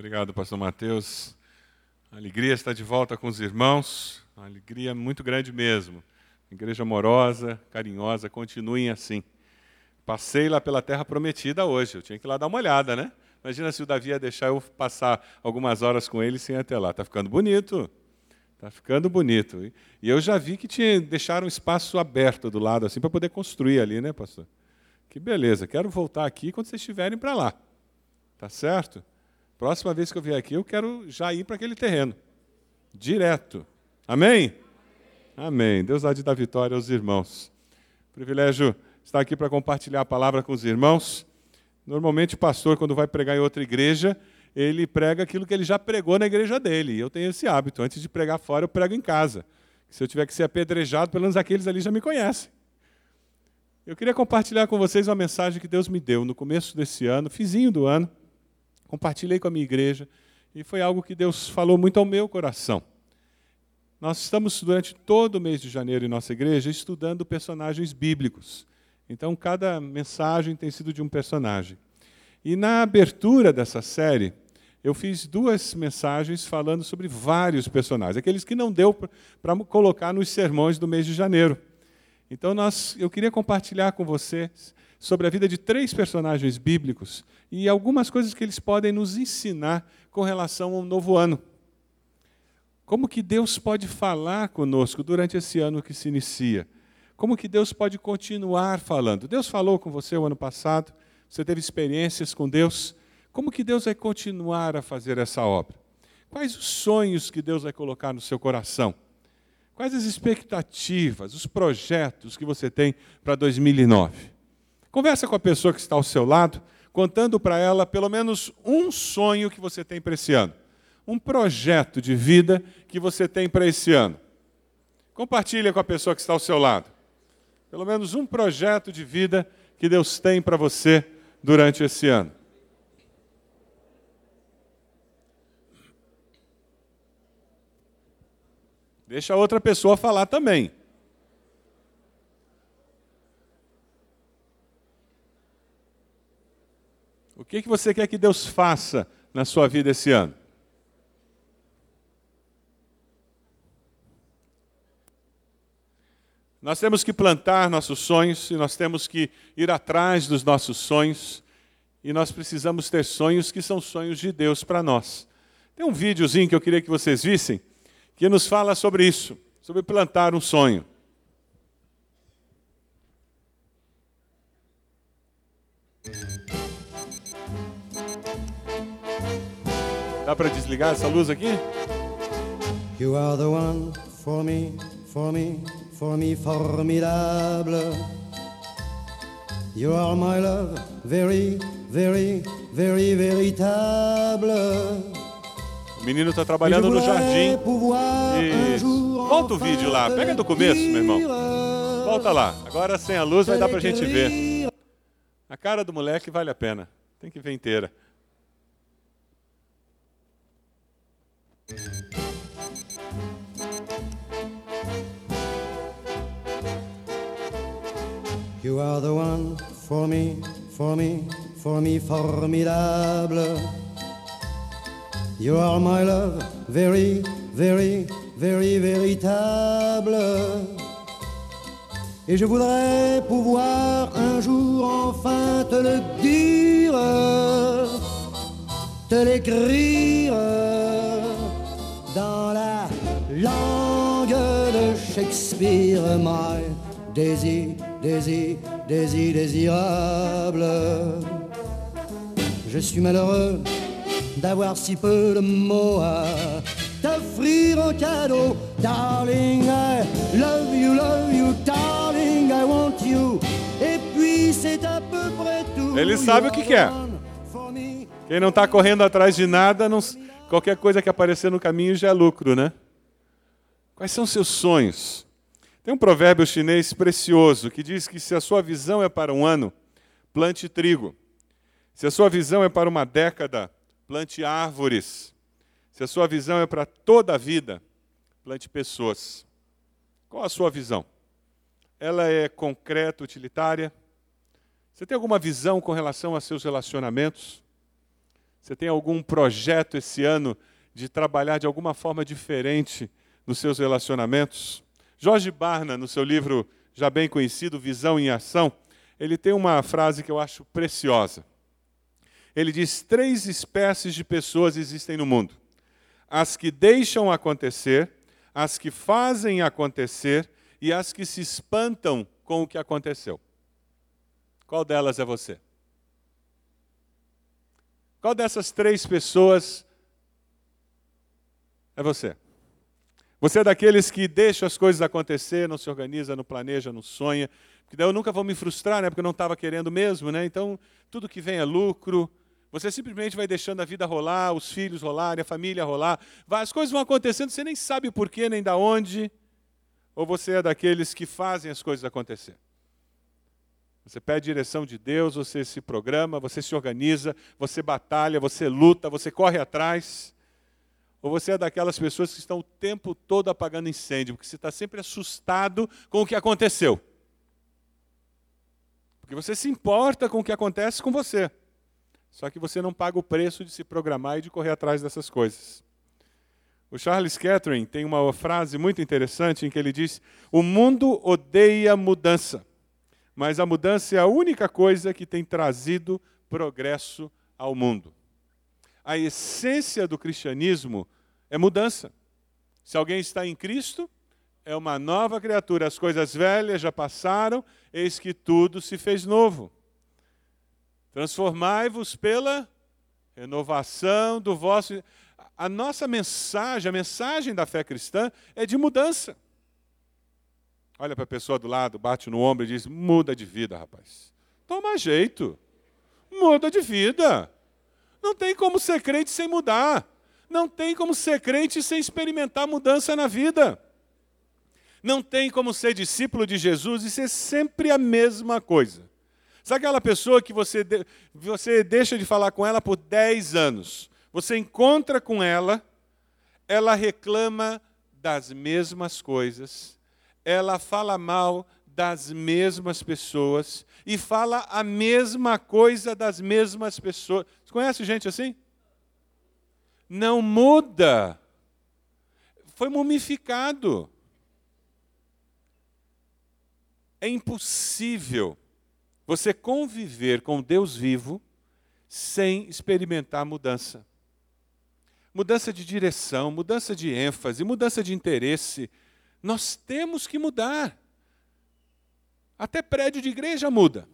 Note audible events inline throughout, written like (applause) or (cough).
Obrigado, pastor Mateus. Alegria está de volta com os irmãos. Uma alegria muito grande mesmo. Igreja amorosa, carinhosa, continuem assim. Passei lá pela terra prometida hoje. Eu tinha que ir lá dar uma olhada, né? Imagina se o Davi ia deixar eu passar algumas horas com ele sem ir até lá. Está ficando bonito. Está ficando bonito. E eu já vi que tinha, deixaram um espaço aberto do lado assim para poder construir ali, né, pastor? Que beleza. Quero voltar aqui quando vocês estiverem para lá. Tá certo? Próxima vez que eu vier aqui, eu quero já ir para aquele terreno. Direto. Amém? Amém. Deus há de dar vitória aos irmãos. Privilégio estar aqui para compartilhar a palavra com os irmãos. Normalmente, o pastor, quando vai pregar em outra igreja, ele prega aquilo que ele já pregou na igreja dele. Eu tenho esse hábito. Antes de pregar fora, eu prego em casa. Se eu tiver que ser apedrejado, pelo menos aqueles ali já me conhecem. Eu queria compartilhar com vocês uma mensagem que Deus me deu no começo desse ano, fizinho do ano compartilhei com a minha igreja e foi algo que Deus falou muito ao meu coração. Nós estamos durante todo o mês de janeiro em nossa igreja estudando personagens bíblicos. Então cada mensagem tem sido de um personagem. E na abertura dessa série, eu fiz duas mensagens falando sobre vários personagens, aqueles que não deu para colocar nos sermões do mês de janeiro. Então nós, eu queria compartilhar com vocês sobre a vida de três personagens bíblicos e algumas coisas que eles podem nos ensinar com relação ao novo ano. Como que Deus pode falar conosco durante esse ano que se inicia? Como que Deus pode continuar falando? Deus falou com você o ano passado, você teve experiências com Deus. Como que Deus vai continuar a fazer essa obra? Quais os sonhos que Deus vai colocar no seu coração? Quais as expectativas, os projetos que você tem para 2009? Conversa com a pessoa que está ao seu lado, contando para ela pelo menos um sonho que você tem para esse ano, um projeto de vida que você tem para esse ano. Compartilha com a pessoa que está ao seu lado. Pelo menos um projeto de vida que Deus tem para você durante esse ano. Deixa a outra pessoa falar também. O que, que você quer que Deus faça na sua vida esse ano? Nós temos que plantar nossos sonhos e nós temos que ir atrás dos nossos sonhos e nós precisamos ter sonhos que são sonhos de Deus para nós. Tem um videozinho que eu queria que vocês vissem que nos fala sobre isso, sobre plantar um sonho. Dá para desligar essa luz aqui? You are the one for me, for me, for me formidable. You are my love, very, very, very véritable. O menino está trabalhando no jardim. Isso. Volta o vídeo lá, pega do começo, meu irmão. Volta lá. Agora sem a luz vai dar para a gente ver. A cara do moleque vale a pena. Tem que ver inteira. You are the one for me, for me, for me formidable. You are my love, very, very, very véritable. Et je voudrais pouvoir un jour enfin te le dire, te l'écrire dans la langue de Shakespeare, my désir, désir, désir, désirable. Je suis malheureux d'avoir si peu de mots à t'offrir en cadeau. Darling, I love you, love you, darling, I want you. Et puis c'est à peu près tout. Ele sabe o que quer. Quem não está correndo atrás de nada, não, qualquer coisa que aparecer no caminho já é lucro, né? Quais são seus sonhos? Tem um provérbio chinês precioso que diz que se a sua visão é para um ano, plante trigo. Se a sua visão é para uma década, plante árvores. Se a sua visão é para toda a vida, plante pessoas. Qual a sua visão? Ela é concreta, utilitária? Você tem alguma visão com relação a seus relacionamentos? Você tem algum projeto esse ano de trabalhar de alguma forma diferente nos seus relacionamentos? Jorge Barna, no seu livro já bem conhecido, Visão em Ação, ele tem uma frase que eu acho preciosa. Ele diz: três espécies de pessoas existem no mundo: as que deixam acontecer, as que fazem acontecer e as que se espantam com o que aconteceu. Qual delas é você? Qual dessas três pessoas é você? Você é daqueles que deixa as coisas acontecer, não se organiza, não planeja, não sonha. Porque daí eu nunca vou me frustrar, né? Porque eu não estava querendo mesmo, né? Então, tudo que vem é lucro. Você simplesmente vai deixando a vida rolar, os filhos rolarem, a família rolar. As coisas vão acontecendo, você nem sabe porquê, nem da onde. Ou você é daqueles que fazem as coisas acontecer? Você pede direção de Deus, você se programa, você se organiza, você batalha, você luta, você corre atrás. Ou você é daquelas pessoas que estão o tempo todo apagando incêndio, porque você está sempre assustado com o que aconteceu. Porque você se importa com o que acontece com você. Só que você não paga o preço de se programar e de correr atrás dessas coisas. O Charles Catherine tem uma frase muito interessante em que ele diz: O mundo odeia mudança, mas a mudança é a única coisa que tem trazido progresso ao mundo a essência do cristianismo é mudança. Se alguém está em Cristo, é uma nova criatura. As coisas velhas já passaram, eis que tudo se fez novo. Transformai-vos pela renovação do vosso. A nossa mensagem, a mensagem da fé cristã é de mudança. Olha para a pessoa do lado, bate no ombro e diz: muda de vida, rapaz. Toma jeito. Muda de vida. Não tem como ser crente sem mudar. Não tem como ser crente sem experimentar mudança na vida. Não tem como ser discípulo de Jesus e ser sempre a mesma coisa. Sabe aquela pessoa que você, de, você deixa de falar com ela por 10 anos? Você encontra com ela, ela reclama das mesmas coisas, ela fala mal das mesmas pessoas e fala a mesma coisa das mesmas pessoas. Você conhece gente assim? Não muda. Foi mumificado. É impossível você conviver com Deus vivo sem experimentar mudança. Mudança de direção, mudança de ênfase, mudança de interesse. Nós temos que mudar. Até prédio de igreja muda.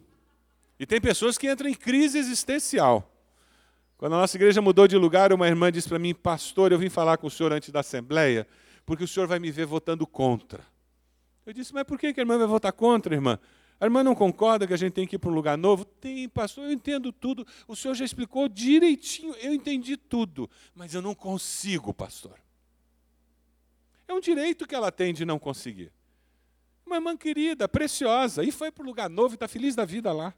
E tem pessoas que entram em crise existencial. Quando a nossa igreja mudou de lugar, uma irmã disse para mim, pastor, eu vim falar com o senhor antes da assembleia, porque o senhor vai me ver votando contra. Eu disse, mas por que a irmã vai votar contra, irmã? A irmã não concorda que a gente tem que ir para um lugar novo? Tem, pastor, eu entendo tudo. O senhor já explicou direitinho, eu entendi tudo, mas eu não consigo, pastor. É um direito que ela tem de não conseguir. Uma irmã querida, preciosa, e foi para um lugar novo e está feliz da vida lá.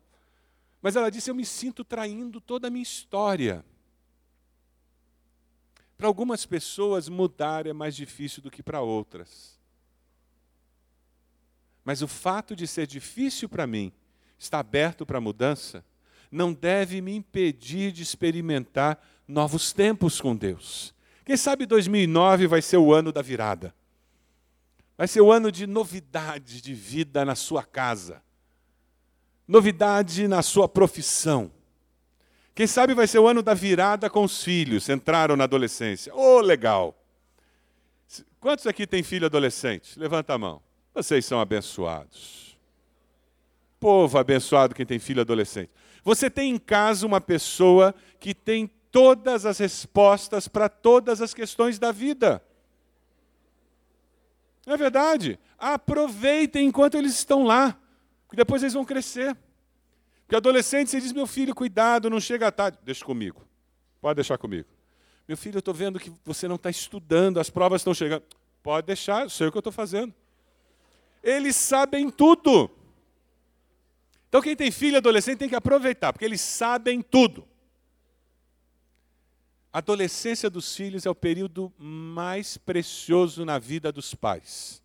Mas ela disse: Eu me sinto traindo toda a minha história. Para algumas pessoas, mudar é mais difícil do que para outras. Mas o fato de ser difícil para mim, estar aberto para a mudança, não deve me impedir de experimentar novos tempos com Deus. Quem sabe 2009 vai ser o ano da virada. Vai ser o ano de novidade de vida na sua casa, novidade na sua profissão. Quem sabe vai ser o ano da virada com os filhos, entraram na adolescência. Oh, legal! Quantos aqui têm filho adolescente? Levanta a mão. Vocês são abençoados. Povo abençoado quem tem filho adolescente. Você tem em casa uma pessoa que tem todas as respostas para todas as questões da vida. É verdade? Aproveitem enquanto eles estão lá, porque depois eles vão crescer. Porque adolescente, você diz, meu filho, cuidado, não chega tarde. Deixa comigo. Pode deixar comigo. Meu filho, eu estou vendo que você não está estudando, as provas estão chegando. Pode deixar, eu sei o que eu estou fazendo. Eles sabem tudo. Então, quem tem filho adolescente tem que aproveitar, porque eles sabem tudo. A adolescência dos filhos é o período mais precioso na vida dos pais.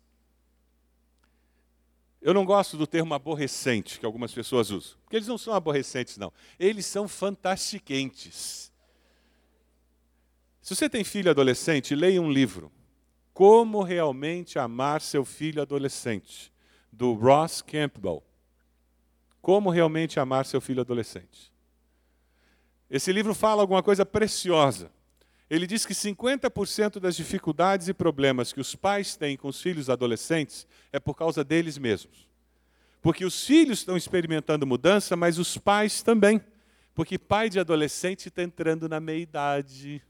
Eu não gosto do termo aborrecente que algumas pessoas usam, porque eles não são aborrecentes, não. Eles são fantastiquentes. Se você tem filho adolescente, leia um livro. Como realmente amar seu filho adolescente, do Ross Campbell. Como realmente amar seu filho adolescente. Esse livro fala alguma coisa preciosa. Ele diz que 50% das dificuldades e problemas que os pais têm com os filhos adolescentes é por causa deles mesmos. Porque os filhos estão experimentando mudança, mas os pais também. Porque pai de adolescente está entrando na meia-idade.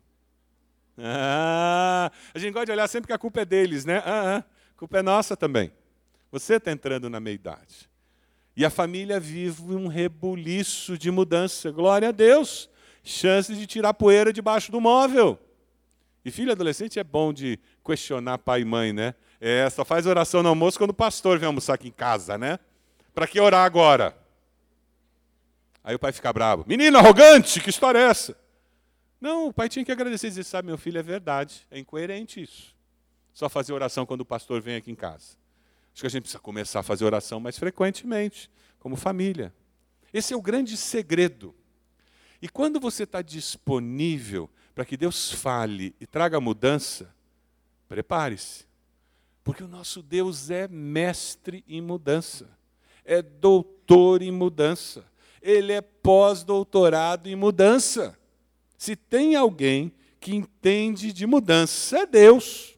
Ah, a gente gosta de olhar sempre que a culpa é deles, né? Ah, ah, a culpa é nossa também. Você está entrando na meia-idade. E a família vive um rebuliço de mudança. Glória a Deus chances de tirar poeira debaixo do móvel. E filho adolescente é bom de questionar pai e mãe, né? É, só faz oração no almoço quando o pastor vem almoçar aqui em casa, né? Para que orar agora? Aí o pai fica bravo. Menino arrogante, que história é essa? Não, o pai tinha que agradecer e dizer, sabe, meu filho, é verdade. É incoerente isso. Só fazer oração quando o pastor vem aqui em casa. Acho que a gente precisa começar a fazer oração mais frequentemente, como família. Esse é o grande segredo e quando você está disponível para que Deus fale e traga mudança, prepare-se. Porque o nosso Deus é mestre em mudança, é doutor em mudança, ele é pós-doutorado em mudança. Se tem alguém que entende de mudança, é Deus.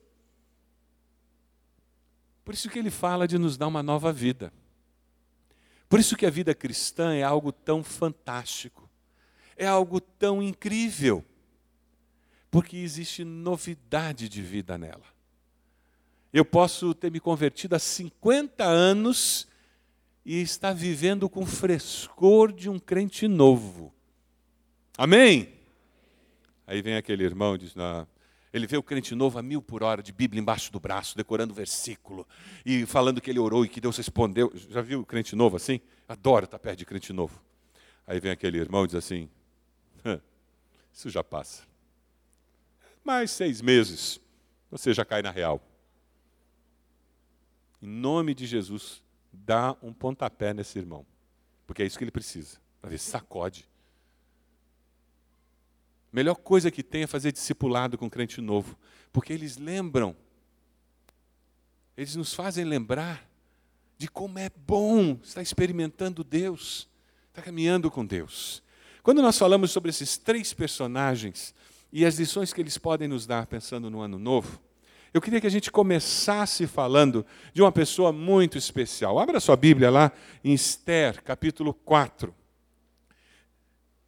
Por isso que ele fala de nos dar uma nova vida. Por isso que a vida cristã é algo tão fantástico é algo tão incrível, porque existe novidade de vida nela. Eu posso ter me convertido há 50 anos e estar vivendo com frescor de um crente novo. Amém? Aí vem aquele irmão e diz: não, ele vê o crente novo a mil por hora, de Bíblia embaixo do braço, decorando o versículo, e falando que ele orou e que Deus respondeu. Já viu o crente novo assim? Adoro estar perto de crente novo. Aí vem aquele irmão e diz assim: (laughs) isso já passa. Mais seis meses, você já cai na real. Em nome de Jesus, dá um pontapé nesse irmão. Porque é isso que ele precisa. Para ver, sacode. Melhor coisa que tem é fazer discipulado com crente novo. Porque eles lembram, eles nos fazem lembrar de como é bom estar experimentando Deus, estar caminhando com Deus. Quando nós falamos sobre esses três personagens e as lições que eles podem nos dar pensando no ano novo, eu queria que a gente começasse falando de uma pessoa muito especial. Abra sua Bíblia lá em Esther, capítulo 4.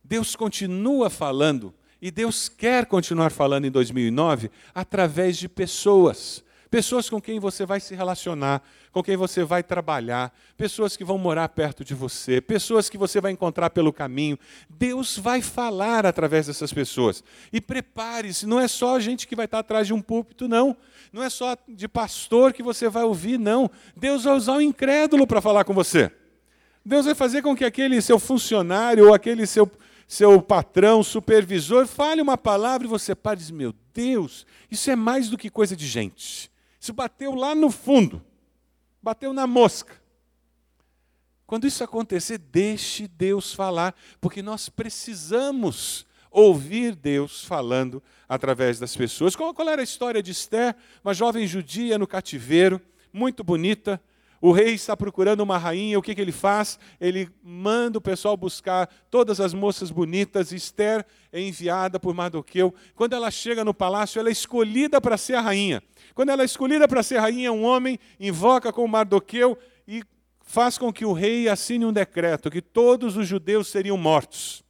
Deus continua falando, e Deus quer continuar falando em 2009 através de pessoas. Pessoas com quem você vai se relacionar, com quem você vai trabalhar, pessoas que vão morar perto de você, pessoas que você vai encontrar pelo caminho. Deus vai falar através dessas pessoas. E prepare-se, não é só a gente que vai estar atrás de um púlpito, não. Não é só de pastor que você vai ouvir, não. Deus vai usar o incrédulo para falar com você. Deus vai fazer com que aquele seu funcionário ou aquele seu, seu patrão, supervisor, fale uma palavra e você pare e diz: Meu Deus, isso é mais do que coisa de gente. Isso bateu lá no fundo, bateu na mosca. Quando isso acontecer, deixe Deus falar, porque nós precisamos ouvir Deus falando através das pessoas. Qual, qual, era a história de Esther? Uma jovem judia no cativeiro, muito bonita, o rei está procurando uma rainha, o que, que ele faz? Ele manda o pessoal buscar todas as moças bonitas. Esther é enviada por Mardoqueu. Quando ela chega no palácio, ela é escolhida para ser a rainha. Quando ela é escolhida para ser rainha, um homem invoca com Mardoqueu e faz com que o rei assine um decreto que todos os judeus seriam mortos.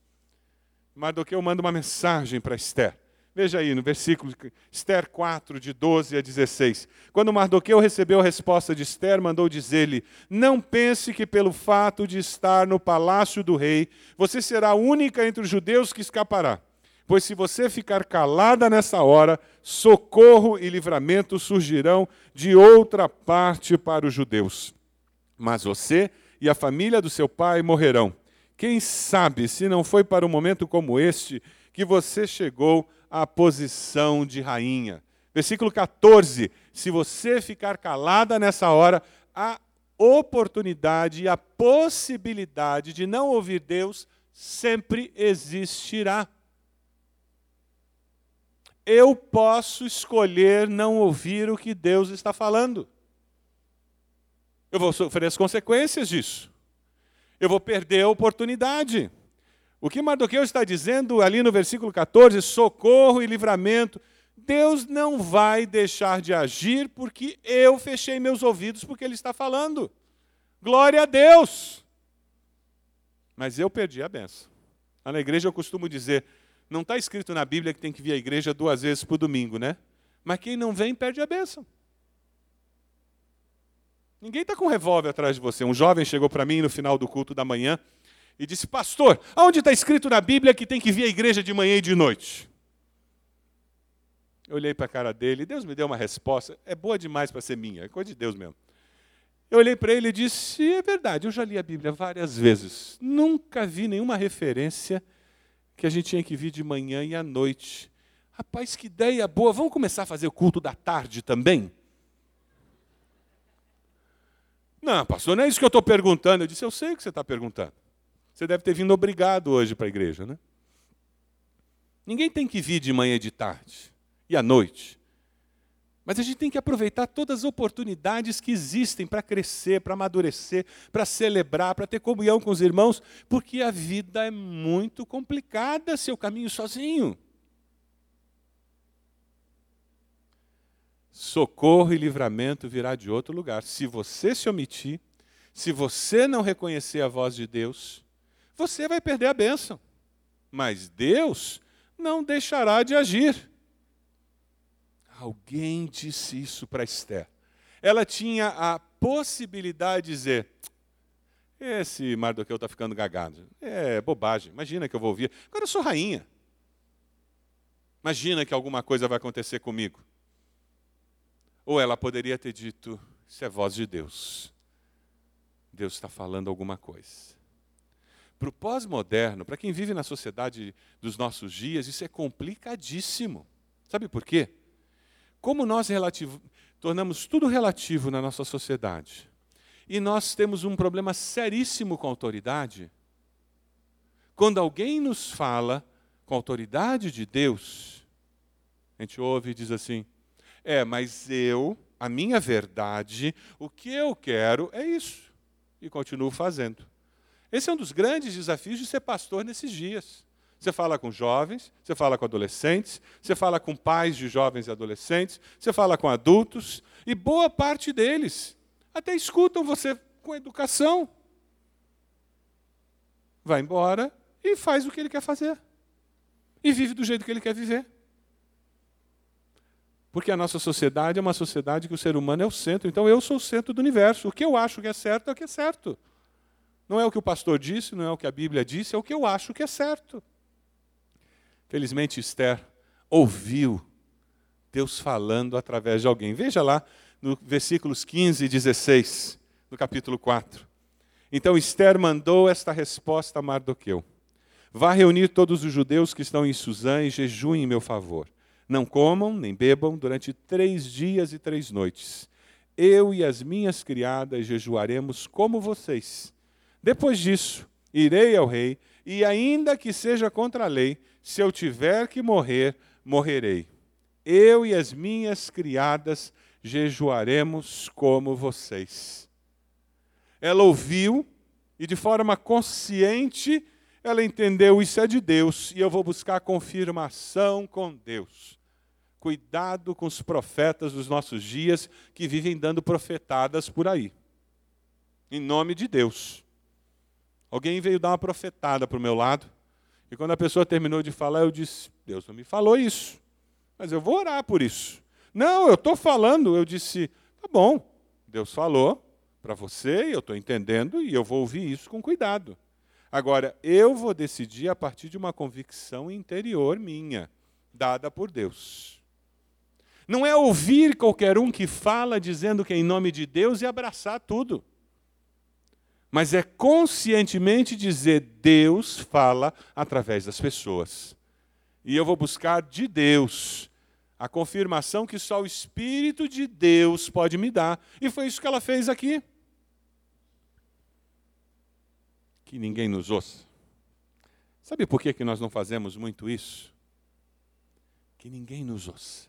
Mardoqueu manda uma mensagem para Esther. Veja aí no versículo Esther 4, de 12 a 16. Quando Mardoqueu recebeu a resposta de Esther, mandou dizer-lhe: Não pense que pelo fato de estar no palácio do rei, você será a única entre os judeus que escapará. Pois se você ficar calada nessa hora, socorro e livramento surgirão de outra parte para os judeus. Mas você e a família do seu pai morrerão. Quem sabe se não foi para um momento como este que você chegou a posição de rainha. Versículo 14: Se você ficar calada nessa hora, a oportunidade e a possibilidade de não ouvir Deus sempre existirá. eu posso escolher não ouvir o que Deus está falando. Eu vou sofrer as consequências disso. Eu vou perder a oportunidade. O que Mardoqueu está dizendo ali no versículo 14, socorro e livramento, Deus não vai deixar de agir porque eu fechei meus ouvidos porque ele está falando. Glória a Deus! Mas eu perdi a benção. Lá na igreja eu costumo dizer, não está escrito na Bíblia que tem que vir à igreja duas vezes por domingo, né? Mas quem não vem perde a bênção. Ninguém está com um revólver atrás de você. Um jovem chegou para mim no final do culto da manhã e disse: Pastor, aonde está escrito na Bíblia que tem que vir à igreja de manhã e de noite? Eu olhei para a cara dele, Deus me deu uma resposta, é boa demais para ser minha, é coisa de Deus mesmo. Eu olhei para ele e disse: É verdade, eu já li a Bíblia várias vezes, nunca vi nenhuma referência que a gente tinha que vir de manhã e à noite. Rapaz, que ideia boa, vamos começar a fazer o culto da tarde também? Não, pastor, não é isso que eu estou perguntando. Eu disse: Eu sei o que você está perguntando. Você deve ter vindo obrigado hoje para a igreja, né? Ninguém tem que vir de manhã e de tarde e à noite. Mas a gente tem que aproveitar todas as oportunidades que existem para crescer, para amadurecer, para celebrar, para ter comunhão com os irmãos, porque a vida é muito complicada seu caminho sozinho. Socorro e livramento virá de outro lugar. Se você se omitir, se você não reconhecer a voz de Deus, você vai perder a bênção. Mas Deus não deixará de agir. Alguém disse isso para Esther. Ela tinha a possibilidade de dizer: esse Mardoqueu está ficando gagado. É bobagem. Imagina que eu vou ouvir. Agora eu sou rainha. Imagina que alguma coisa vai acontecer comigo. Ou ela poderia ter dito: Isso é voz de Deus. Deus está falando alguma coisa. Para o pós-moderno, para quem vive na sociedade dos nossos dias, isso é complicadíssimo. Sabe por quê? Como nós relativo, tornamos tudo relativo na nossa sociedade, e nós temos um problema seríssimo com a autoridade, quando alguém nos fala com a autoridade de Deus, a gente ouve e diz assim: é, mas eu, a minha verdade, o que eu quero é isso, e continuo fazendo. Esse é um dos grandes desafios de ser pastor nesses dias. Você fala com jovens, você fala com adolescentes, você fala com pais de jovens e adolescentes, você fala com adultos, e boa parte deles até escutam você com educação. Vai embora e faz o que ele quer fazer. E vive do jeito que ele quer viver. Porque a nossa sociedade é uma sociedade que o ser humano é o centro. Então eu sou o centro do universo. O que eu acho que é certo é o que é certo. Não é o que o pastor disse, não é o que a Bíblia disse, é o que eu acho que é certo. Felizmente, Esther ouviu Deus falando através de alguém. Veja lá no versículos 15 e 16 do capítulo 4. Então Esther mandou esta resposta a Mardoqueu: Vá reunir todos os judeus que estão em Suzã e jejuem em meu favor. Não comam nem bebam durante três dias e três noites. Eu e as minhas criadas jejuaremos como vocês depois disso, irei ao rei, e ainda que seja contra a lei, se eu tiver que morrer, morrerei. Eu e as minhas criadas jejuaremos como vocês. Ela ouviu e, de forma consciente, ela entendeu: isso é de Deus e eu vou buscar confirmação com Deus. Cuidado com os profetas dos nossos dias que vivem dando profetadas por aí. Em nome de Deus. Alguém veio dar uma profetada para o meu lado, e quando a pessoa terminou de falar, eu disse: Deus não me falou isso, mas eu vou orar por isso. Não, eu estou falando. Eu disse: tá bom, Deus falou para você, eu estou entendendo, e eu vou ouvir isso com cuidado. Agora, eu vou decidir a partir de uma convicção interior minha, dada por Deus. Não é ouvir qualquer um que fala dizendo que é em nome de Deus e abraçar tudo mas é conscientemente dizer: Deus fala através das pessoas. E eu vou buscar de Deus a confirmação que só o Espírito de Deus pode me dar. E foi isso que ela fez aqui. Que ninguém nos ouça. Sabe por que, que nós não fazemos muito isso? que ninguém nos ouça?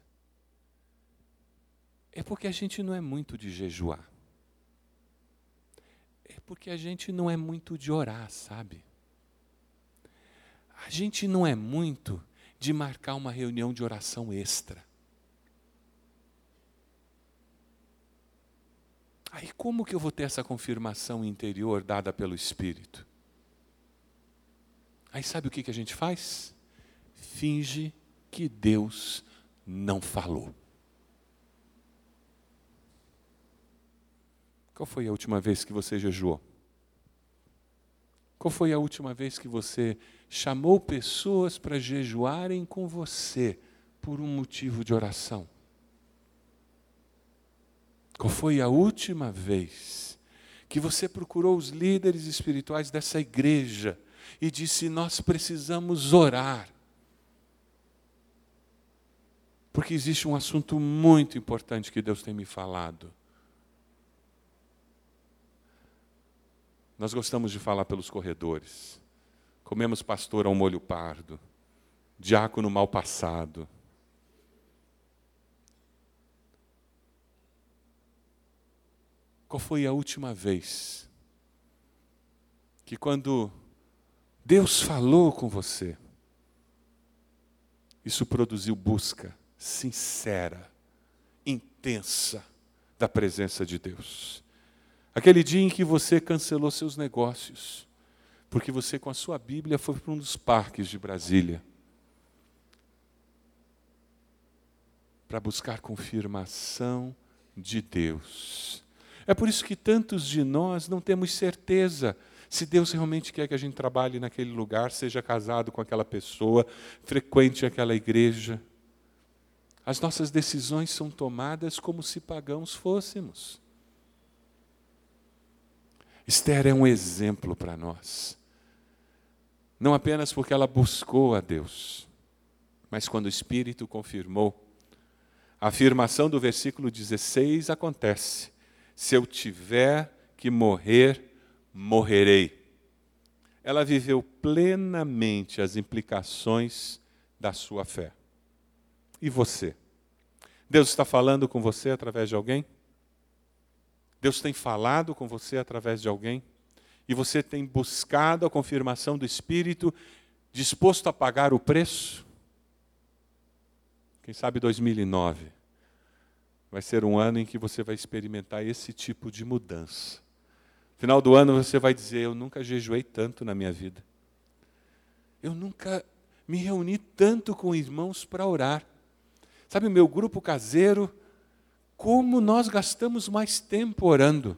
É porque a gente não é muito de jejuar. É porque a gente não é muito de orar, sabe? A gente não é muito de marcar uma reunião de oração extra. Aí como que eu vou ter essa confirmação interior dada pelo Espírito? Aí sabe o que, que a gente faz? Finge que Deus não falou. Qual foi a última vez que você jejuou? Qual foi a última vez que você chamou pessoas para jejuarem com você por um motivo de oração? Qual foi a última vez que você procurou os líderes espirituais dessa igreja e disse: Nós precisamos orar? Porque existe um assunto muito importante que Deus tem me falado. Nós gostamos de falar pelos corredores. Comemos pastor ao molho pardo, diácono mal passado. Qual foi a última vez que, quando Deus falou com você, isso produziu busca sincera, intensa da presença de Deus? Aquele dia em que você cancelou seus negócios, porque você, com a sua Bíblia, foi para um dos parques de Brasília para buscar confirmação de Deus. É por isso que tantos de nós não temos certeza se Deus realmente quer que a gente trabalhe naquele lugar, seja casado com aquela pessoa, frequente aquela igreja. As nossas decisões são tomadas como se pagãos fôssemos. Esther é um exemplo para nós não apenas porque ela buscou a Deus, mas quando o Espírito confirmou. A afirmação do versículo 16 acontece: se eu tiver que morrer, morrerei. Ela viveu plenamente as implicações da sua fé. E você? Deus está falando com você através de alguém? Deus tem falado com você através de alguém? e você tem buscado a confirmação do Espírito, disposto a pagar o preço? Quem sabe 2009 vai ser um ano em que você vai experimentar esse tipo de mudança. Final do ano você vai dizer: Eu nunca jejuei tanto na minha vida. Eu nunca me reuni tanto com irmãos para orar. Sabe, o meu grupo caseiro, como nós gastamos mais tempo orando.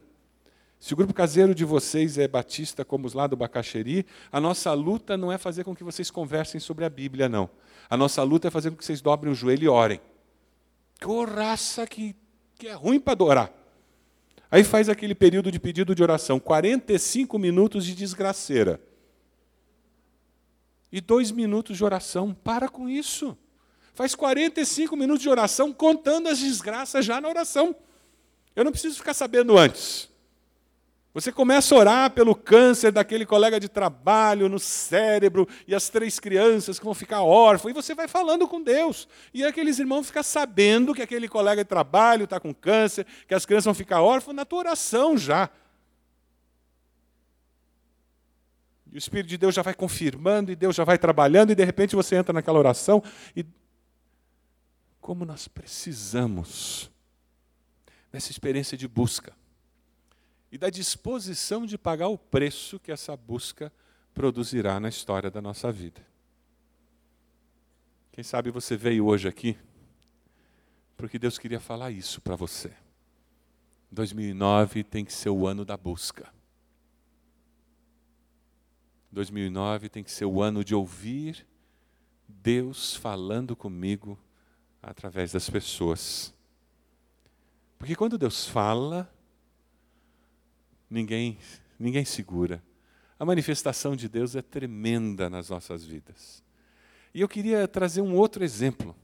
Se o grupo caseiro de vocês é batista, como os lá do Bacaxeri, a nossa luta não é fazer com que vocês conversem sobre a Bíblia, não. A nossa luta é fazer com que vocês dobrem o joelho e orem. Que raça que, que é ruim para adorar. Aí faz aquele período de pedido de oração, 45 minutos de desgraceira. E dois minutos de oração. Para com isso. Faz 45 minutos de oração contando as desgraças já na oração. Eu não preciso ficar sabendo antes. Você começa a orar pelo câncer daquele colega de trabalho no cérebro e as três crianças que vão ficar órfãos, e você vai falando com Deus. E aqueles irmãos ficam sabendo que aquele colega de trabalho está com câncer, que as crianças vão ficar órfãs na tua oração já. E o Espírito de Deus já vai confirmando, e Deus já vai trabalhando, e de repente você entra naquela oração e. Como nós precisamos dessa experiência de busca e da disposição de pagar o preço que essa busca produzirá na história da nossa vida. Quem sabe você veio hoje aqui porque Deus queria falar isso para você. 2009 tem que ser o ano da busca. 2009 tem que ser o ano de ouvir Deus falando comigo através das pessoas. Porque quando Deus fala, ninguém, ninguém segura. A manifestação de Deus é tremenda nas nossas vidas. E eu queria trazer um outro exemplo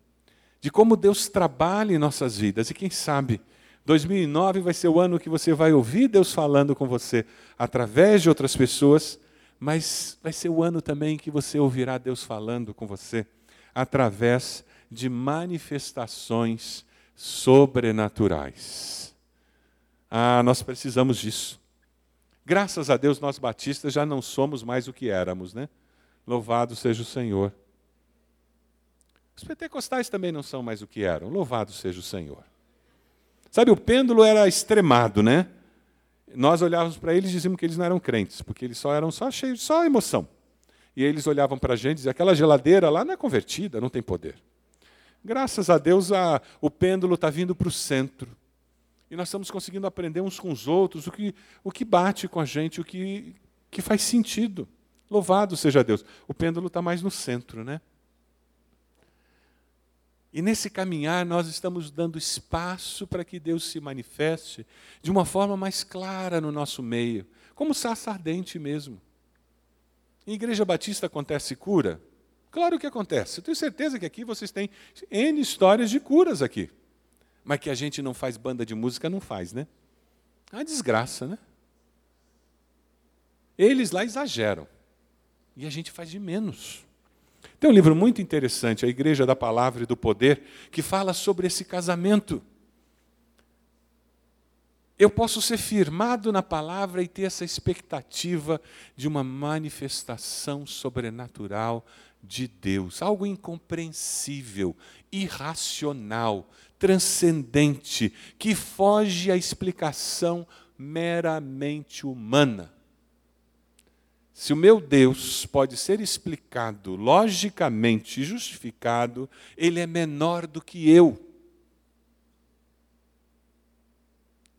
de como Deus trabalha em nossas vidas. E quem sabe, 2009 vai ser o ano que você vai ouvir Deus falando com você através de outras pessoas, mas vai ser o ano também que você ouvirá Deus falando com você através de manifestações sobrenaturais. Ah, nós precisamos disso. Graças a Deus, nós batistas já não somos mais o que éramos, né? Louvado seja o Senhor. Os pentecostais também não são mais o que eram. Louvado seja o Senhor. Sabe, o pêndulo era extremado, né? Nós olhávamos para eles e dizíamos que eles não eram crentes, porque eles só eram só cheios, só emoção. E eles olhavam para a gente e diziam: aquela geladeira lá não é convertida, não tem poder. Graças a Deus, a, o pêndulo está vindo para o centro. E nós estamos conseguindo aprender uns com os outros o que, o que bate com a gente, o que, que faz sentido. Louvado seja Deus. O pêndulo está mais no centro, né? E nesse caminhar nós estamos dando espaço para que Deus se manifeste de uma forma mais clara no nosso meio, como saça ardente mesmo. Em Igreja Batista acontece cura? Claro que acontece. Eu tenho certeza que aqui vocês têm N histórias de curas aqui. Mas que a gente não faz banda de música, não faz, né? É uma desgraça, né? Eles lá exageram. E a gente faz de menos. Tem um livro muito interessante, A Igreja da Palavra e do Poder, que fala sobre esse casamento. Eu posso ser firmado na palavra e ter essa expectativa de uma manifestação sobrenatural de Deus, algo incompreensível, irracional, transcendente, que foge à explicação meramente humana. Se o meu Deus pode ser explicado logicamente justificado, ele é menor do que eu.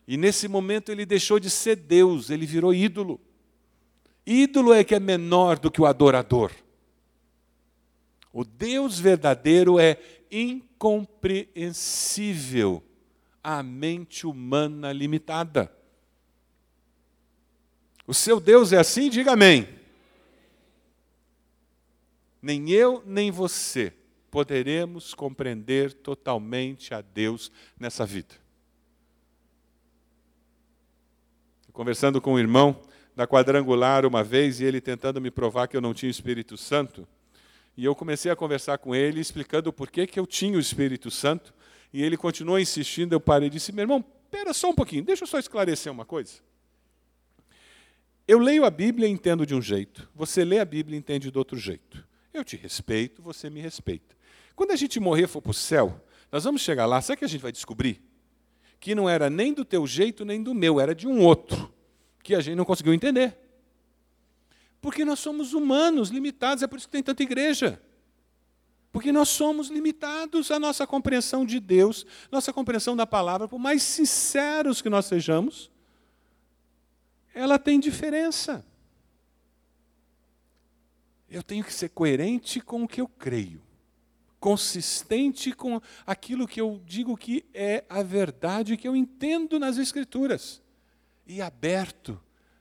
E nesse momento ele deixou de ser Deus, ele virou ídolo. Ídolo é que é menor do que o adorador. O Deus verdadeiro é incompreensível à mente humana limitada. O seu Deus é assim? Diga amém. Nem eu, nem você poderemos compreender totalmente a Deus nessa vida. Conversando com um irmão da quadrangular uma vez e ele tentando me provar que eu não tinha Espírito Santo, e eu comecei a conversar com ele, explicando por que, que eu tinha o Espírito Santo. E ele continuou insistindo, eu parei e disse, meu irmão, espera só um pouquinho, deixa eu só esclarecer uma coisa. Eu leio a Bíblia e entendo de um jeito, você lê a Bíblia e entende de outro jeito. Eu te respeito, você me respeita. Quando a gente morrer for para o céu, nós vamos chegar lá, sabe o que a gente vai descobrir? Que não era nem do teu jeito, nem do meu, era de um outro, que a gente não conseguiu entender. Porque nós somos humanos, limitados, é por isso que tem tanta igreja. Porque nós somos limitados à nossa compreensão de Deus, nossa compreensão da palavra, por mais sinceros que nós sejamos, ela tem diferença. Eu tenho que ser coerente com o que eu creio, consistente com aquilo que eu digo que é a verdade que eu entendo nas Escrituras, e aberto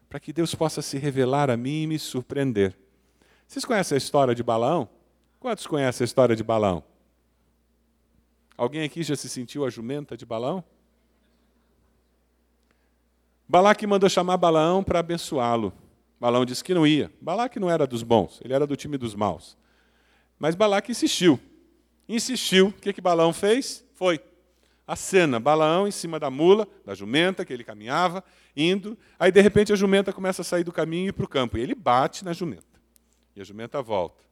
para que Deus possa se revelar a mim e me surpreender. Vocês conhecem a história de Balaão? Quantos conhecem a história de Balaão? Alguém aqui já se sentiu a jumenta de Balaão? Balaque mandou chamar Balaão para abençoá-lo. Balaão disse que não ia. Balaque não era dos bons, ele era do time dos maus. Mas Balaque insistiu. Insistiu. O que, que Balaão fez? Foi a cena, Balaão em cima da mula, da jumenta, que ele caminhava, indo. Aí, de repente, a jumenta começa a sair do caminho e ir para o campo. E ele bate na jumenta. E a jumenta volta.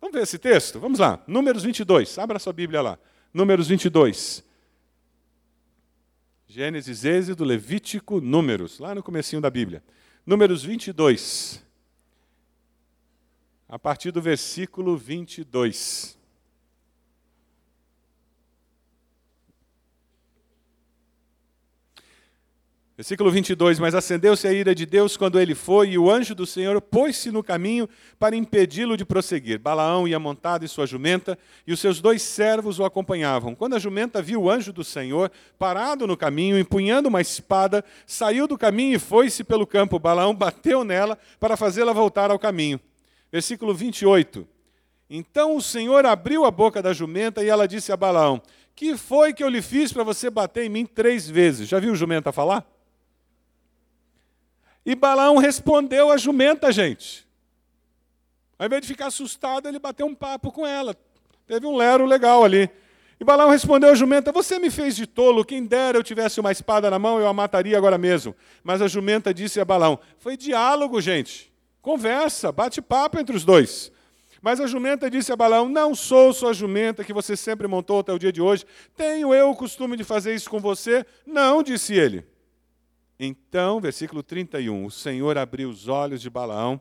Vamos ver esse texto? Vamos lá. Números 22. Abra sua Bíblia lá. Números 22. Gênesis, Êxodo, Levítico, Números. Lá no comecinho da Bíblia. Números 22. A partir do versículo 22. Versículo 22: Mas acendeu-se a ira de Deus quando ele foi, e o anjo do Senhor pôs-se no caminho para impedi-lo de prosseguir. Balaão ia montado em sua jumenta, e os seus dois servos o acompanhavam. Quando a jumenta viu o anjo do Senhor parado no caminho, empunhando uma espada, saiu do caminho e foi-se pelo campo. Balaão bateu nela para fazê-la voltar ao caminho. Versículo 28. Então o Senhor abriu a boca da jumenta e ela disse a Balaão: Que foi que eu lhe fiz para você bater em mim três vezes? Já viu jumenta falar? E Balaão respondeu a jumenta, gente. Ao invés de ficar assustado, ele bateu um papo com ela. Teve um lero legal ali. E Balaão respondeu à jumenta: Você me fez de tolo, quem dera eu tivesse uma espada na mão, eu a mataria agora mesmo. Mas a jumenta disse a Balaão: Foi diálogo, gente. Conversa, bate-papo entre os dois. Mas a jumenta disse a Balaão: Não sou sua jumenta que você sempre montou até o dia de hoje. Tenho eu o costume de fazer isso com você? Não, disse ele. Então, versículo 31, o Senhor abriu os olhos de Balaão